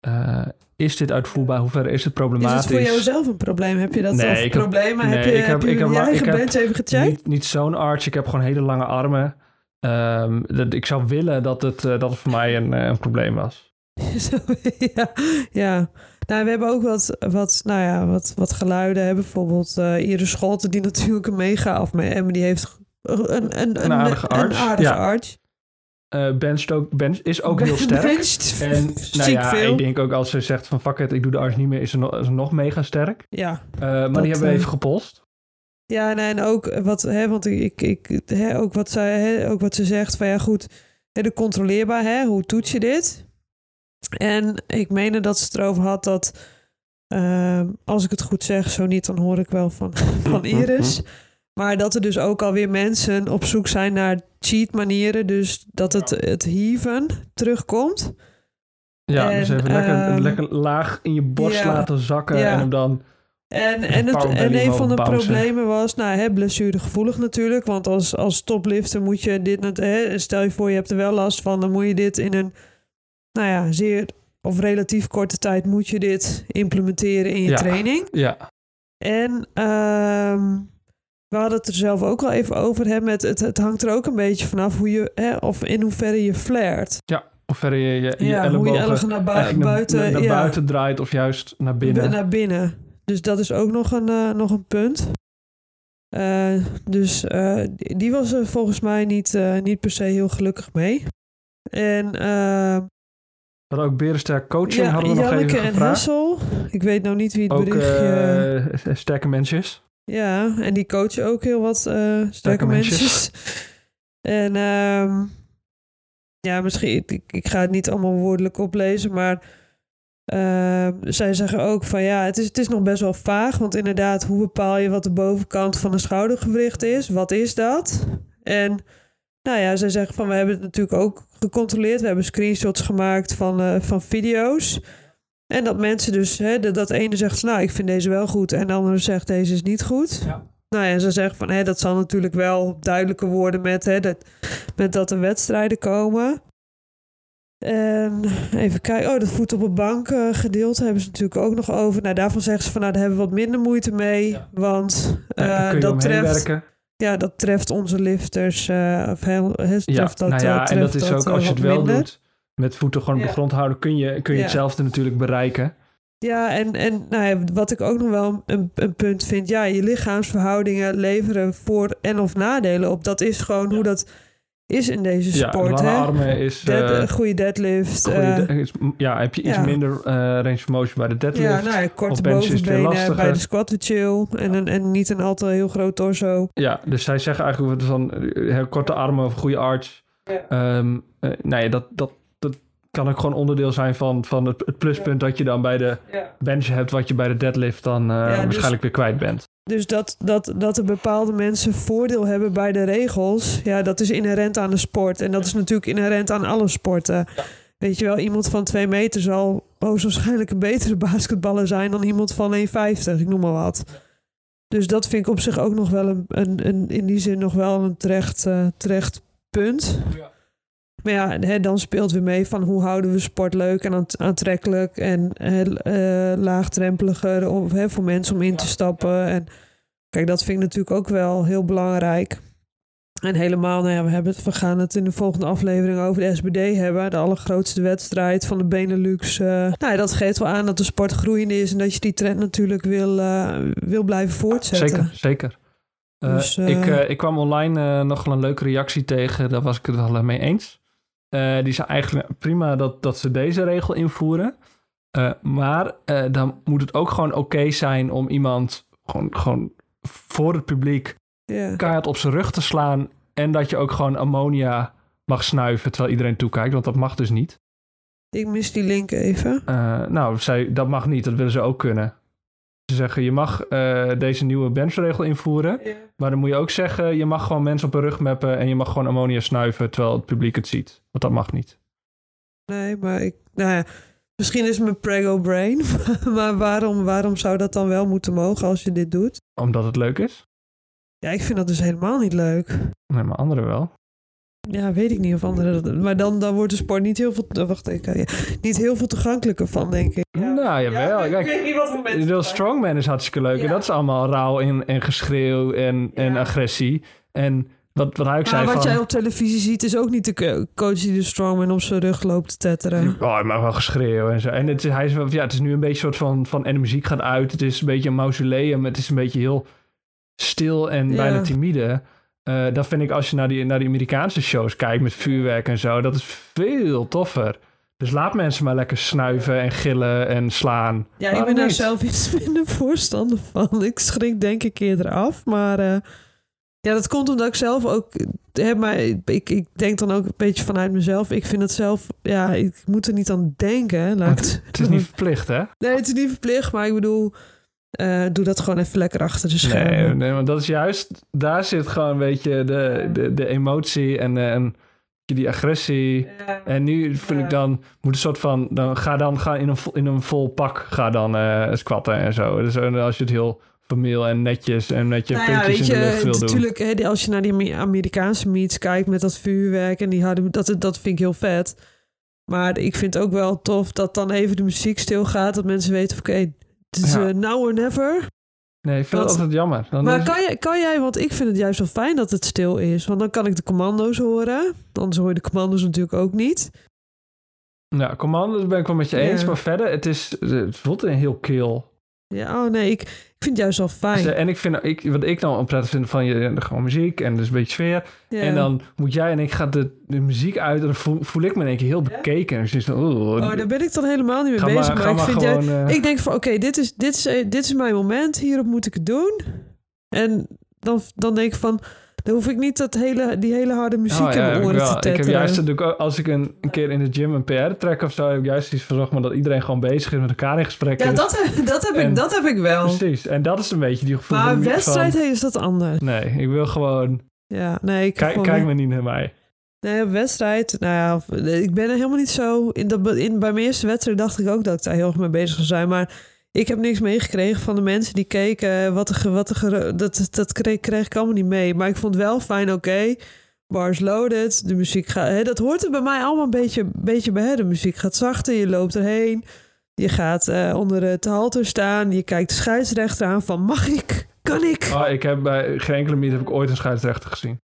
uh, is dit uitvoerbaar? Hoe ver is het problematisch? Is het voor jou zelf een probleem? Heb je dat nee, zelf problemen? Nee, heb je, ik heb, heb je, ik heb, je eigen band even gecheckt? Niet, niet zo'n arch. Ik heb gewoon hele lange armen. Um, dat, ik zou willen dat het, uh, dat het voor mij een, uh, een probleem was. ja, ja. Nou, we hebben ook wat, wat, nou ja, wat, wat geluiden. Hè? Bijvoorbeeld uh, Iris Scholten, die natuurlijk een mega af en die heeft een, een, een, een aardige arch. Een aardige ja. arch. Uh, bench, ook, bench is ook heel sterk. en nou ja, veel. ik denk ook als ze zegt van fuck it, ik doe de arch niet meer, is ze, nog, is nog mega sterk. Ja. Uh, maar dat, die hebben we even gepost. Ja, nee, en ook wat, hè, want ik, ik, hè, ook, wat zij, hè, ook wat ze zegt van ja goed, hè, de controleerbaar, hè, hoe toets je dit? En ik meende dat ze het erover had dat, uh, als ik het goed zeg, zo niet, dan hoor ik wel van, van Iris. Maar dat er dus ook alweer mensen op zoek zijn naar cheat manieren. Dus dat het, het hieven terugkomt. Ja, en, dus even lekker, uh, lekker laag in je borst laten zakken ja. en hem dan... En, en, het, en een van de bouncen. problemen was, nou, hè, blessuregevoelig natuurlijk. Want als, als toplifter moet je dit... Hè, stel je voor, je hebt er wel last van... dan moet je dit in een, nou ja, zeer of relatief korte tijd... moet je dit implementeren in je ja. training. Ja. En... Um, we hadden het er zelf ook al even over. Hè, met het, het hangt er ook een beetje vanaf hoe je, hè, of in hoeverre je flared. Ja, of verre je je, je ja, hoe je ellebogen naar, bui buiten, naar, naar ja. buiten draait of juist naar binnen. Naar binnen. Dus dat is ook nog een, uh, nog een punt. Uh, dus uh, die was er volgens mij niet, niet per se heel gelukkig mee. En we hadden ook Berensterk coaching, ja, hadden we Janneke nog even gevraagd. en Hessel. Ik weet nou niet wie het ook, berichtje... sterke mensjes. Ja, en die coachen ook heel wat uh, sterke mensen. en um, ja, misschien, ik, ik ga het niet allemaal woordelijk oplezen, maar uh, zij zeggen ook van ja, het is, het is nog best wel vaag. Want inderdaad, hoe bepaal je wat de bovenkant van een schoudergewricht is? Wat is dat? En nou ja, zij zeggen van we hebben het natuurlijk ook gecontroleerd. We hebben screenshots gemaakt van, uh, van video's. En dat mensen dus, hè, dat, dat ene zegt, nou, ik vind deze wel goed. En de andere zegt, deze is niet goed. Ja. Nou ja, ze zeggen van, hè, dat zal natuurlijk wel duidelijker worden met, hè, dat, met dat er wedstrijden komen. En even kijken, oh, dat voet op een bank uh, gedeelte hebben ze natuurlijk ook nog over. Nou, daarvan zeggen ze van, nou, daar hebben we wat minder moeite mee. Ja. Want uh, ja, dat treft... Werken. Ja, dat treft onze lifters. Uh, of heel, het ja, dat, nou ja, en dat is ook als je het wel minder. doet met voeten gewoon op de grond houden, kun je, kun je hetzelfde natuurlijk bereiken. Ja, en, en nou ja, wat ik ook nog wel een, een punt vind, ja, je lichaamsverhoudingen leveren voor- en of nadelen op. Dat is gewoon hoe dat is in deze Ja, sport. lange hè? armen is... Dead- eh, een goede deadlift. goede eh, de- is- ja, heb je iets ja. minder eh, range of motion bij de deadlift. ja, nou ja, korte bovenbenen bij de squat weer chill. En, en niet een al te heel groot torso. Ja, dus zij zeggen eigenlijk van eh, heel korte armen of goede arch. Ja. Ehm, eh, nou ja, dat, dat, dat kan ook gewoon onderdeel zijn van, van het, het pluspunt dat je dan bij de Ja. bench hebt, wat je bij de deadlift dan eh, dus- waarschijnlijk weer kwijt bent. Dus dat, dat, dat er bepaalde mensen voordeel hebben bij de regels, ja, dat is inherent aan de sport. En dat is natuurlijk inherent aan alle sporten. Weet je wel, iemand van twee meter zal hoogstwaarschijnlijk een betere basketballer zijn dan iemand van 1,50, ik noem maar wat. Dus dat vind ik op zich ook nog wel een, een, een in die zin nog wel een terecht, eh, terecht punt. Maar ja, hè, dan speelt weer mee van hoe houden we sport leuk en aant- aantrekkelijk en eh, laagdrempeliger om, hè, voor mensen om in te stappen. En kijk, dat vind ik natuurlijk ook wel heel belangrijk. En helemaal, nou ja, we, hebben het, we gaan het in de volgende aflevering over de SBD hebben. De allergrootste wedstrijd van de Benelux. eh. nou ja, dat geeft wel aan dat de sport groeiende is en dat je die trend natuurlijk wil, eh, wil blijven voortzetten. Zeker, zeker. Dus, ik, ik kwam online nog wel een leuke reactie tegen, daar was ik het wel mee eens. Eh, die zei eigenlijk prima dat, dat ze deze regel invoeren. Eh, maar eh, dan moet het ook gewoon oké zijn om iemand gewoon, gewoon voor het publiek keihard op zijn rug te slaan. En dat je ook gewoon ammonia mag snuiven terwijl iedereen toekijkt, want dat mag dus niet. Ik mis die link even. Nou, zij, dat mag niet, dat willen ze ook kunnen. Ze zeggen, je mag eh, deze nieuwe benchregel invoeren. Maar dan moet je ook zeggen, je mag gewoon mensen op een rug mappen... en je mag gewoon ammonia snuiven terwijl het publiek het ziet. Want dat mag niet. Nee, maar ik, nou ja, misschien is mijn prego brain. maar waarom, waarom zou dat dan wel moeten mogen als je dit doet? Omdat het leuk is. Ja, ik vind dat dus helemaal niet leuk. Nee, maar anderen wel. Ja, weet ik niet of anderen dat... Maar dan, dan wordt de sport niet heel veel... Wacht even. ja, niet heel veel toegankelijker van, denk ik. Nou, jawel. ik Kijk, weet niet wat voor mensen De strongman is hartstikke leuk. En Ja. dat is allemaal rauw en, en geschreeuw en, en Ja. agressie. En wat, wat hij ook zei Maar wat van... jij op televisie ziet is ook niet de co- coach die de strongman op zijn rug loopt te tetteren. Oh, hij mag wel geschreeuw en zo. En het is, hij is, ja, het is nu een beetje een soort van, van... En de muziek gaat uit. Het is een beetje een mausoleum. Het is een beetje heel stil en Ja. bijna timide. Eh, dat vind ik als je naar die, naar die Amerikaanse shows kijkt met vuurwerk en zo. Dat is veel toffer. Dus laat mensen maar lekker snuiven en gillen en slaan. Ja, ik ben daar niet? zelf iets minder voorstander van. Ik schrik denk ik eerder af. Maar eh, ja, dat komt omdat ik zelf ook... Heb maar ik, ik denk dan ook een beetje vanuit mezelf. Ik vind het zelf... Ja, ik moet er niet aan denken. Laat ik het, Het is niet verplicht, hè? Nee, het is niet verplicht. Maar ik bedoel... eh, doe dat gewoon even lekker achter de Nee, schermen. nee, want dat is juist... Daar zit gewoon een beetje de, de, de emotie en, eh, en die agressie. En nu vind ik dan... Moet een soort van... Dan ga dan ga in, een, vol- in een vol pak ga dan eh squatten en zo. Dus als je het heel formeel en netjes en met je Nou ja, weet in de lucht je, wil doen. natuurlijk, hè, als je naar die Ame- Amerikaanse meets kijkt met dat vuurwerk en die harde, dat, dat vind ik heel vet. Maar ik vind ook wel tof dat dan even de muziek stilgaat, dat mensen weten, oké, het is Ja. eh, now or never. Nee, ik vind dat- het altijd jammer. Dan Maar kan jij, kan jij, want ik vind het juist wel fijn dat het stil is, want dan kan ik de commando's horen. Anders hoor je de commando's natuurlijk ook niet. Nou, commando's ben ik wel met je eens. Ja. Maar verder, het, is, het voelt een heel kil. Ja, oh nee, ik, ik vind het juist wel fijn. Dus, eh, En ik vind, ik, wat ik dan prettig vind van je, gewoon muziek en dus een beetje sfeer. Ja. En dan moet jij en ik gaat de, de muziek uit en dan voel, voel ik me in één keer heel bekeken. En dus is dan, oeh, Oh, daar ben ik dan helemaal niet mee ga bezig. maar, ik vind jij, gewoon... eh, Ik denk van, oké, dit, is, dit, is, eh, dit is mijn moment. Hierop moet ik het doen. En dan, dan denk ik van... Dan hoef ik niet dat hele, die hele harde muziek oh, in mijn oren te Ik heb tetteren. juist natuurlijk ook, als ik een, een keer in de gym een PR-track of zo, heb ik juist iets van, zeg maar, dat iedereen gewoon bezig is met elkaar in gesprek Ja, is. dat, heb- dat, heb En- ik, dat heb ik wel. Precies. En dat is een beetje die gevoel Maar wedstrijd van- is dat anders. Nee, ik wil gewoon... Ja, nee, ik Kijk, kijk maar niet naar mij. Nee, wedstrijd. Nou ja, ik ben er helemaal niet zo. In dat, in, bij mijn eerste wedstrijd dacht ik ook dat ik daar heel erg mee bezig zou zijn. Maar ik heb niks meegekregen van de mensen die keken. Wat er, ge- wat er, ge- dat, dat kreeg, kreeg ik allemaal niet mee. Maar ik vond wel fijn, oké. bars loaded. De muziek gaat. Hè, dat hoort er bij mij allemaal een beetje, beetje bij. Hè. De muziek gaat zachter. Je loopt erheen. Je gaat eh, onder het halter staan. Je kijkt de scheidsrechter aan van mag ik? Kan ik? Oh, ik heb bij geen enkele meet heb ik ooit een scheidsrechter gezien.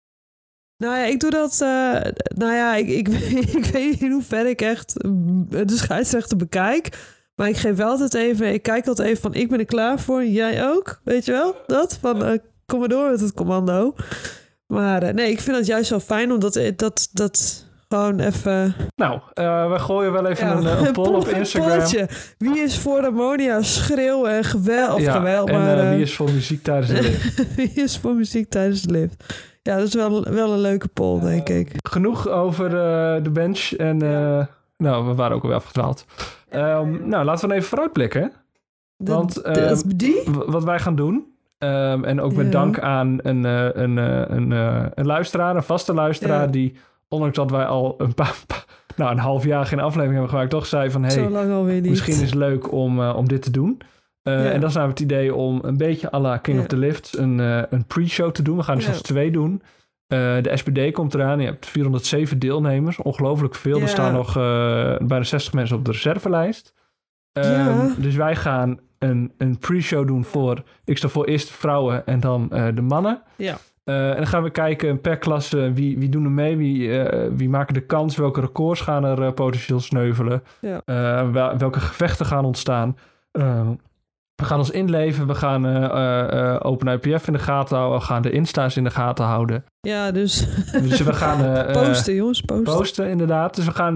Nou ja, ik doe dat. eh, nou ja, ik, ik, ik weet niet in hoeverre ik echt mm, de scheidsrechter bekijk. Maar ik geef wel altijd even. Ik kijk altijd even van: ik ben er klaar voor. Jij ook? Weet je wel? Dat van eh, kom maar door met het commando. Maar eh, nee, ik vind het juist wel fijn omdat dat, dat gewoon even. Nou, eh, we gooien wel even ja, een, een poll op Instagram. polletje. Wie is voor ammonia? Schreeuw en geweld. Of ja, geweld, en maar wie is voor muziek tijdens de lift? wie is voor muziek tijdens de lift? Ja, dat is wel, wel een leuke poll, denk ik. Genoeg over de bench. En nou, we waren ook alweer afgedwaald. Ehm, nou, laten we even vooruitblikken. De- Want, w- wat wij gaan doen. ehm, en ook met Ja. dank aan een, eh, een, eh, een, eh, een luisteraar, een vaste luisteraar, Ja. die, ondanks dat wij al een paar, nou, een half jaar geen aflevering hebben gemaakt, toch zei van, hey, misschien is het leuk om, om dit te doen. Ja. En dan zijn we het idee om een beetje à la King of the Lift een, een pre-show te doen. We gaan er zelfs twee doen. Eh, de SPD komt eraan. Je hebt 407 deelnemers. Ongelooflijk veel. Ja. Er staan nog eh, bijna 60 mensen op de reservelijst. Ehm, Ja. Dus wij gaan een, een pre-show doen voor... Ik stel voor eerst de vrouwen en dan eh, de mannen. Ja. En dan gaan we kijken per klasse wie, wie doen er mee, wie, wie maken de kans, welke records gaan er potentieel sneuvelen, Ja. Wel- welke gevechten gaan ontstaan. We gaan ons inleven, we gaan eh eh, Open IPF in de gaten houden, we gaan de Insta's in de gaten houden. Ja, dus Dus we gaan eh, posten, jongens, posten. posten inderdaad. Dus we gaan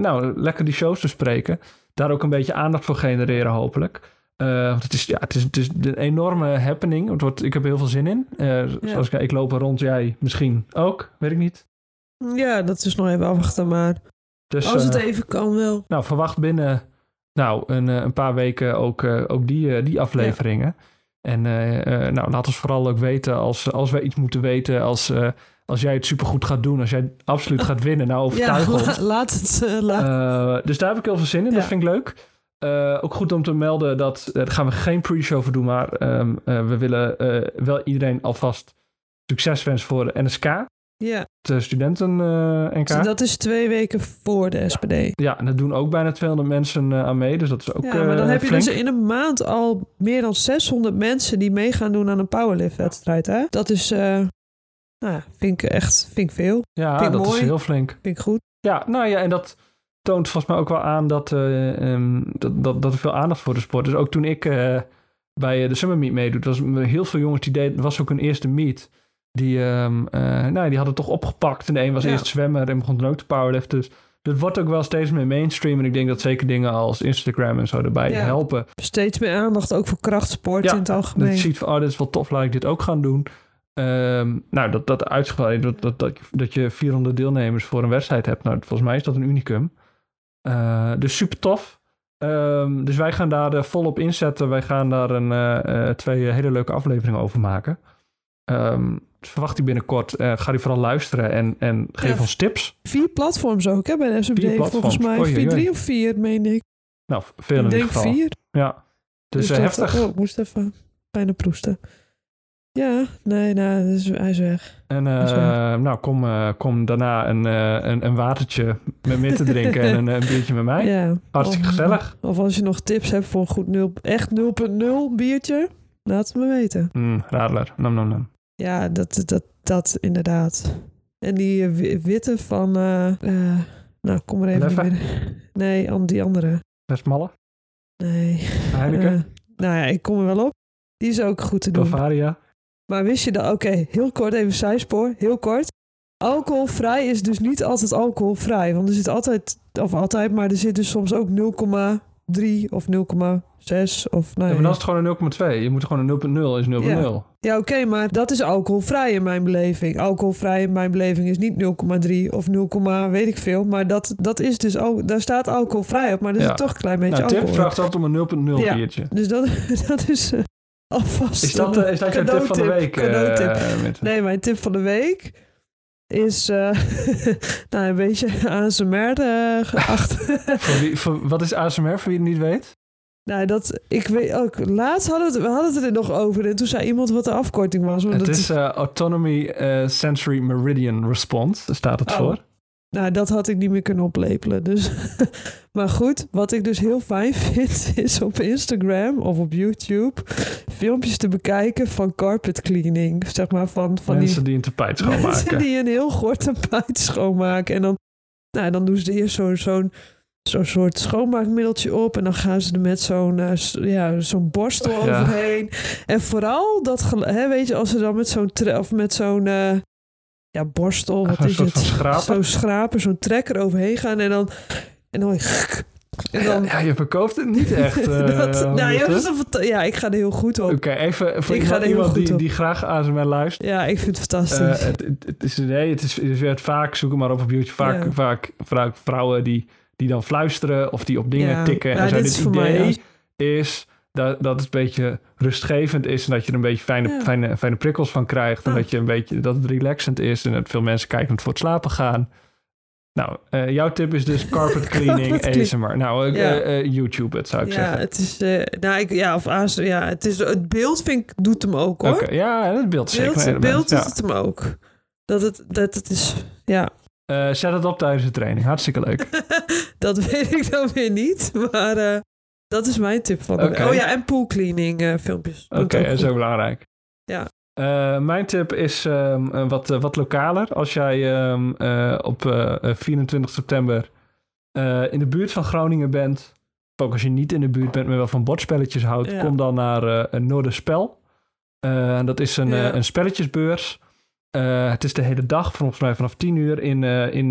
nou, lekker die shows bespreken. Daar ook een beetje aandacht voor genereren hopelijk. Want het is, ja, het, is, het is een enorme happening. Het wordt, ik heb er heel veel zin in. Eh, Zoals ik, ik loop er rond, jij misschien ook, weet ik niet. Ja, dat is nog even afwachten, maar Dus als het even kan wel. nou, verwacht binnen nou, een, eh, een paar weken ook, eh, ook die, eh, die afleveringen. En nou, laat ons vooral ook weten als, als wij iets moeten weten. Als, als jij het supergoed gaat doen. Als jij absoluut gaat winnen. Nou, Ja, overtuig ons. la- laat het. laat- dus daar heb ik heel veel zin in. Dat Ja. vind ik leuk. Ook goed om te melden dat... daar gaan we geen pre-show voor doen. Maar ehm, eh, we willen wel iedereen alvast succes wensen voor de NSK. Ja, De studenten eh, NK. dat is twee weken voor de SPD. Ja, en daar doen ook bijna 200 mensen eh, aan mee. Dus dat is ook Ja, maar dan eh, heb je dus in een maand al meer dan 600 mensen die mee gaan doen aan een powerlift-wedstrijd. Hè? Dat is, eh, nou, ja, vind ik echt vind ik veel. Ja, vind ik dat is heel flink. Vind ik goed. Ja, nou ja, en dat toont volgens mij ook wel aan dat, eh, ehm, dat, dat, dat er veel aandacht voor de sport is. Ook toen ik eh, bij de Summer Meet meedoet, was er heel veel jongens die deden, was ook hun eerste meet. Die, ehm, eh, nou, die hadden het toch opgepakt. En de een was Ja. eerst zwemmer en begon dan ook te powerliften. Dus dat wordt ook wel steeds meer mainstream. En ik denk dat zeker dingen als Instagram en zo erbij Ja. helpen. Steeds meer aandacht ook voor krachtsport Ja, in het Dat algemeen. je ziet van, oh, dit is wel tof, laat ik dit ook gaan doen. Ehm, nou, dat, dat uitgebreid, dat, dat, dat, dat je 400 deelnemers voor een wedstrijd hebt. Nou, volgens mij is dat een unicum. Eh, dus super tof. Ehm, dus wij gaan daar eh, volop inzetten. Wij gaan daar een, eh, eh, twee hele leuke afleveringen over maken. Verwacht die binnenkort. Eh, ga die vooral luisteren en, en geef Ja. ons tips. Vier platforms ook hè, bij de SMD. Volgens mij vier, drie of vier, meen ik. Nou, veel in ik ieder denk geval. vier. Ja, dus, heftig. Oh, ik moest even bijna proesten. Ja, nee, nou, dat is, hij is weg. En eh, is nou, kom, kom daarna een, een, een watertje met me te drinken en een, een biertje met mij. Ja. Hartstikke Of- gezellig. Of als je nog tips hebt voor een goed 0, echt 0.0 biertje, laat het me weten. Mm, radler, nam nam nam. Ja, dat, dat, dat inderdaad. En die wi- witte van, eh, eh, nou kom maar even meer. Nee, an- die andere. Westmalle, Nee. Heineken, Eh, nou ja, ik kom er wel op. Die is ook goed te doen. Bavaria. Maar wist je dat? Oké, heel kort even zijspoor. Heel kort. Alcoholvrij is dus niet altijd alcoholvrij. Want er zit altijd, of altijd, maar er zit dus soms ook 0,3 of 0,6 of nou Ja, maar dan is het gewoon een 0,2. Je moet gewoon een 0,0 is 0,0. Ja, oké, maar dat is alcoholvrij in mijn beleving. Alcoholvrij in mijn beleving is niet 0,3 of 0, weet ik veel. Maar dat, dat is dus ook, daar staat alcoholvrij op, maar Ja. zit toch een klein beetje Nou, alcohol. in. vraagt altijd om een 0,0 Ja. biertje. Dus dat, dat is eh, alvast. Is dat, eh, is dat jouw tip van de week? eh? Nee, mijn tip van de week is eh, nou, een beetje ASMR eh, geacht. Voor wie, voor, wat is ASMR, voor wie het niet weet? nou, dat, ik weet ook, laatst hadden we hadden het er nog over en toen zei iemand wat de afkorting was. Het is eh, Autonomy Sensory Meridian Response, daar staat het Oh. voor. Nou, dat had ik niet meer kunnen oplepelen. Dus. maar goed, wat ik dus heel fijn vind, is op Instagram of op YouTube filmpjes te bekijken van carpet cleaning. Zeg maar van, van die Mensen die een tapijt Mensen schoonmaken. die een heel gort tapijt schoonmaken. En dan, nou, dan doen ze eerst zo'n zo'n zo'n soort schoonmaakmiddeltje op. En dan gaan ze er met zo'n eh, ja, zo'n borstel Ja. overheen. En vooral dat, hè, weet je, als ze dan met zo'n of met zo'n eh, ja, borstel, wat is het? van schraper. Zo'n schraper, zo'n trekker overheen gaan. En dan, en dan, en dan Ja, je verkoopt het niet echt. dat, nou, ja, ja, ik ga er heel goed op. Oké, even voor Ik ga iemand, er heel iemand die, op. die graag ASMR luistert. Ja, ik vind het fantastisch. het, het, het is, nee, het is, het is weer het vaak, zoek maar op op YouTube, vaak, Ja. vaak, vaak vrouwen die, die dan fluisteren of die op dingen Ja. tikken. En zo. dit Dit idee is dat, dat het een beetje rustgevend is en dat je er een beetje fijne, Ja. fijne, fijne prikkels van krijgt. En Ah. dat, je een beetje, dat het relaxend is en dat veel mensen kijken het voor het slapen gaan. Nou, eh, jouw tip is dus carpet cleaning ASMR. Nou, eh, Ja. eh, YouTube het zou ik ja, zeggen. het is, nou, ik, ja, of ja, het is, het beeld vind ik, doet hem ook hoor. Ja, het beeld zeker het beeld Ja. doet het hem ook. Dat het, dat het is, ja, zet het op tijdens de training. Hartstikke leuk. dat weet ik dan weer niet. Maar dat is mijn tip van de. Oh ja, en poolcleaning eh, filmpjes. Oké, goed. ook belangrijk. Ja. Eh, mijn tip is ehm, eh, wat, wat lokaler. Als jij ehm, eh, op eh, eh, 24 september in de buurt van Groningen bent, ook als je niet in de buurt bent, maar wel van bordspelletjes houdt, Ja. kom dan naar een Noorderspel. En dat is een, Ja. een spelletjesbeurs. Het is de hele dag, volgens mij vanaf 10 uur in, in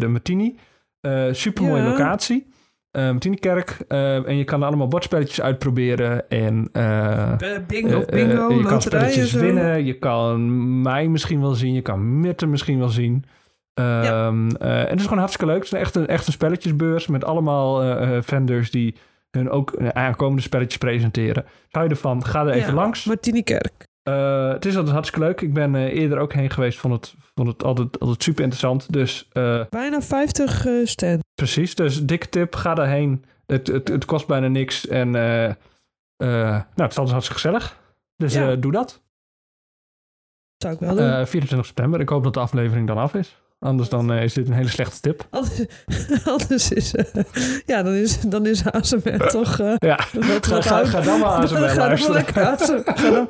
de Martini. Eh Super mooie Ja. locatie. Uh, Martini-kerk. Eh, en je kan allemaal bordspelletjes uitproberen. En eh, Eh, bingo, eh, bingo, eh, je kan spelletjes winnen. Je kan mij misschien wel zien. Je kan Mitte misschien wel zien. Ehm, eh, en het is gewoon hartstikke leuk. Het is echt een, echt een spelletjesbeurs met allemaal eh, eh, vendors die hun ook eh, aankomende spelletjes presenteren. Zou je ervan, ga er even Ja, langs. Martini Kerk. Eh, het is altijd hartstikke leuk. Ik ben eh, eerder ook heen geweest, vond het, vond het altijd, altijd super interessant. Dus eh, Bijna 50 eh stand. Precies, dus dikke tip, ga daarheen. Het, het, het kost bijna niks en eh, eh, nou, het is altijd hartstikke gezellig. Dus Ja. eh, doe dat. Zou ik wel doen. Eh 24 september. Ik hoop dat de aflevering dan af is. Anders dan is dit een hele slechte tip. Anders, anders is, ja, dan is, dan is ASMR toch... Ja, wat, ga, wat ga, oud. ga dan maar dan luisteren. ASMR. Ga dan-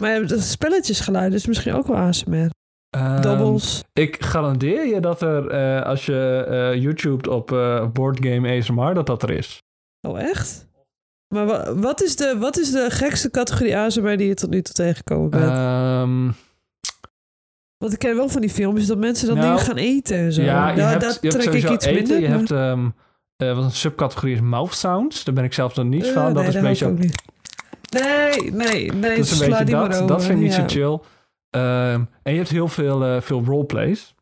Maar ja, spelletjesgeluid is misschien ook wel ASMR. Ehm, Doubles. Ik garandeer je dat er, eh, als je eh YouTube op eh Boardgame ASMR, dat dat er is. Oh, echt? Maar wa- wat is, de, wat is de gekste categorie ASMR die je tot nu toe tegengekomen bent? Ehm, Want ik ken wel van die filmpjes dat mensen dan Nou, dingen gaan eten en zo. ja, je Daar- hebt, daar je hebt trek ik iets eten. minder. je maar- hebt ehm, eh, wat een subcategorie is mouth sounds. Daar ben ik zelf dan niet van. Dat nee, is een beetje, ook niet. Nee, nee, nee. dat, is een beetje dat. over. Dat vind ik niet ja. zo chill. Ehm, en je hebt heel veel, eh, veel roleplays.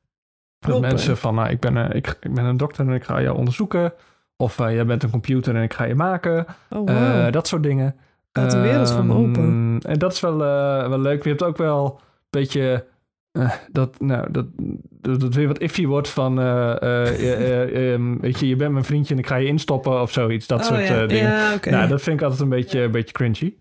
Dat mensen van, nou, ik ben, eh, ik, ik ben een dokter en ik ga jou onderzoeken. Of eh, jij bent een computer en ik ga je maken. Oh, wow. Dat soort dingen. Gaat de wereld me Ehm, open. En dat is wel, wel leuk. Je hebt ook wel een beetje... dat, nou, dat, dat weer wat iffy wordt van... eh, eh, eh, eh, ehm, weet je, je bent mijn vriendje en ik ga je instoppen of zoiets. Dat Oh, soort ja. dingen. Ja. Nou, dat vind ik altijd een beetje, een beetje cringy.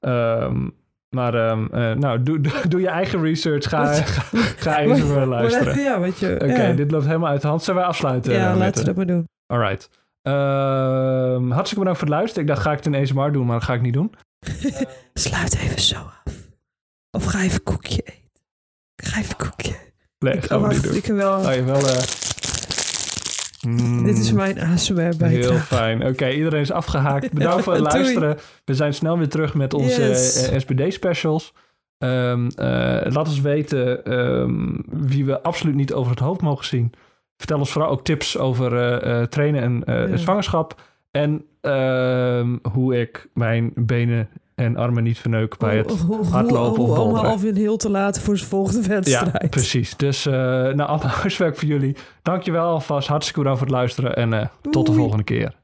Ehm, maar ehm, eh, nou, doe, doe, doe je eigen research. Ga, ga, ga even Maar- luisteren. Ja, weet je. Oké, ja. dit loopt helemaal uit de hand. Zullen wij afsluiten? ja, eh, laten we dat maar doen. Alright. Ehm, hartstikke bedankt voor het luisteren. Ik dacht, ga ik het in ASMR doen, maar dat ga ik niet doen. Sluit even zo af. Of ga even koekje eten. Ga even koekje. Nee, ik, gaan we niet doen. ik heb wel... Oh, je wel... eh, mm, Dit is mijn ASMR Heel bijdrage. fijn. Oké, iedereen is afgehaakt. Bedankt voor het luisteren. We zijn snel weer terug met onze Yes. eh, SBD-specials. Ehm, eh, laat ons weten ehm, wie we absoluut niet over het hoofd mogen zien. Vertel ons vooral ook tips over eh, eh, trainen en eh, Ja. zwangerschap. En ehm, hoe ik mijn benen en armen niet verneuk bij het... Hoe- hoe- hoe- hardlopen of Hoe allemaal boulderen. Alvin heel te laten voor zijn volgende wedstrijd. Ja, precies. Dus eh nou, allemaal huiswerk voor jullie. Dankjewel alvast. Hartstikke bedankt voor het luisteren. En eh, tot de volgende keer.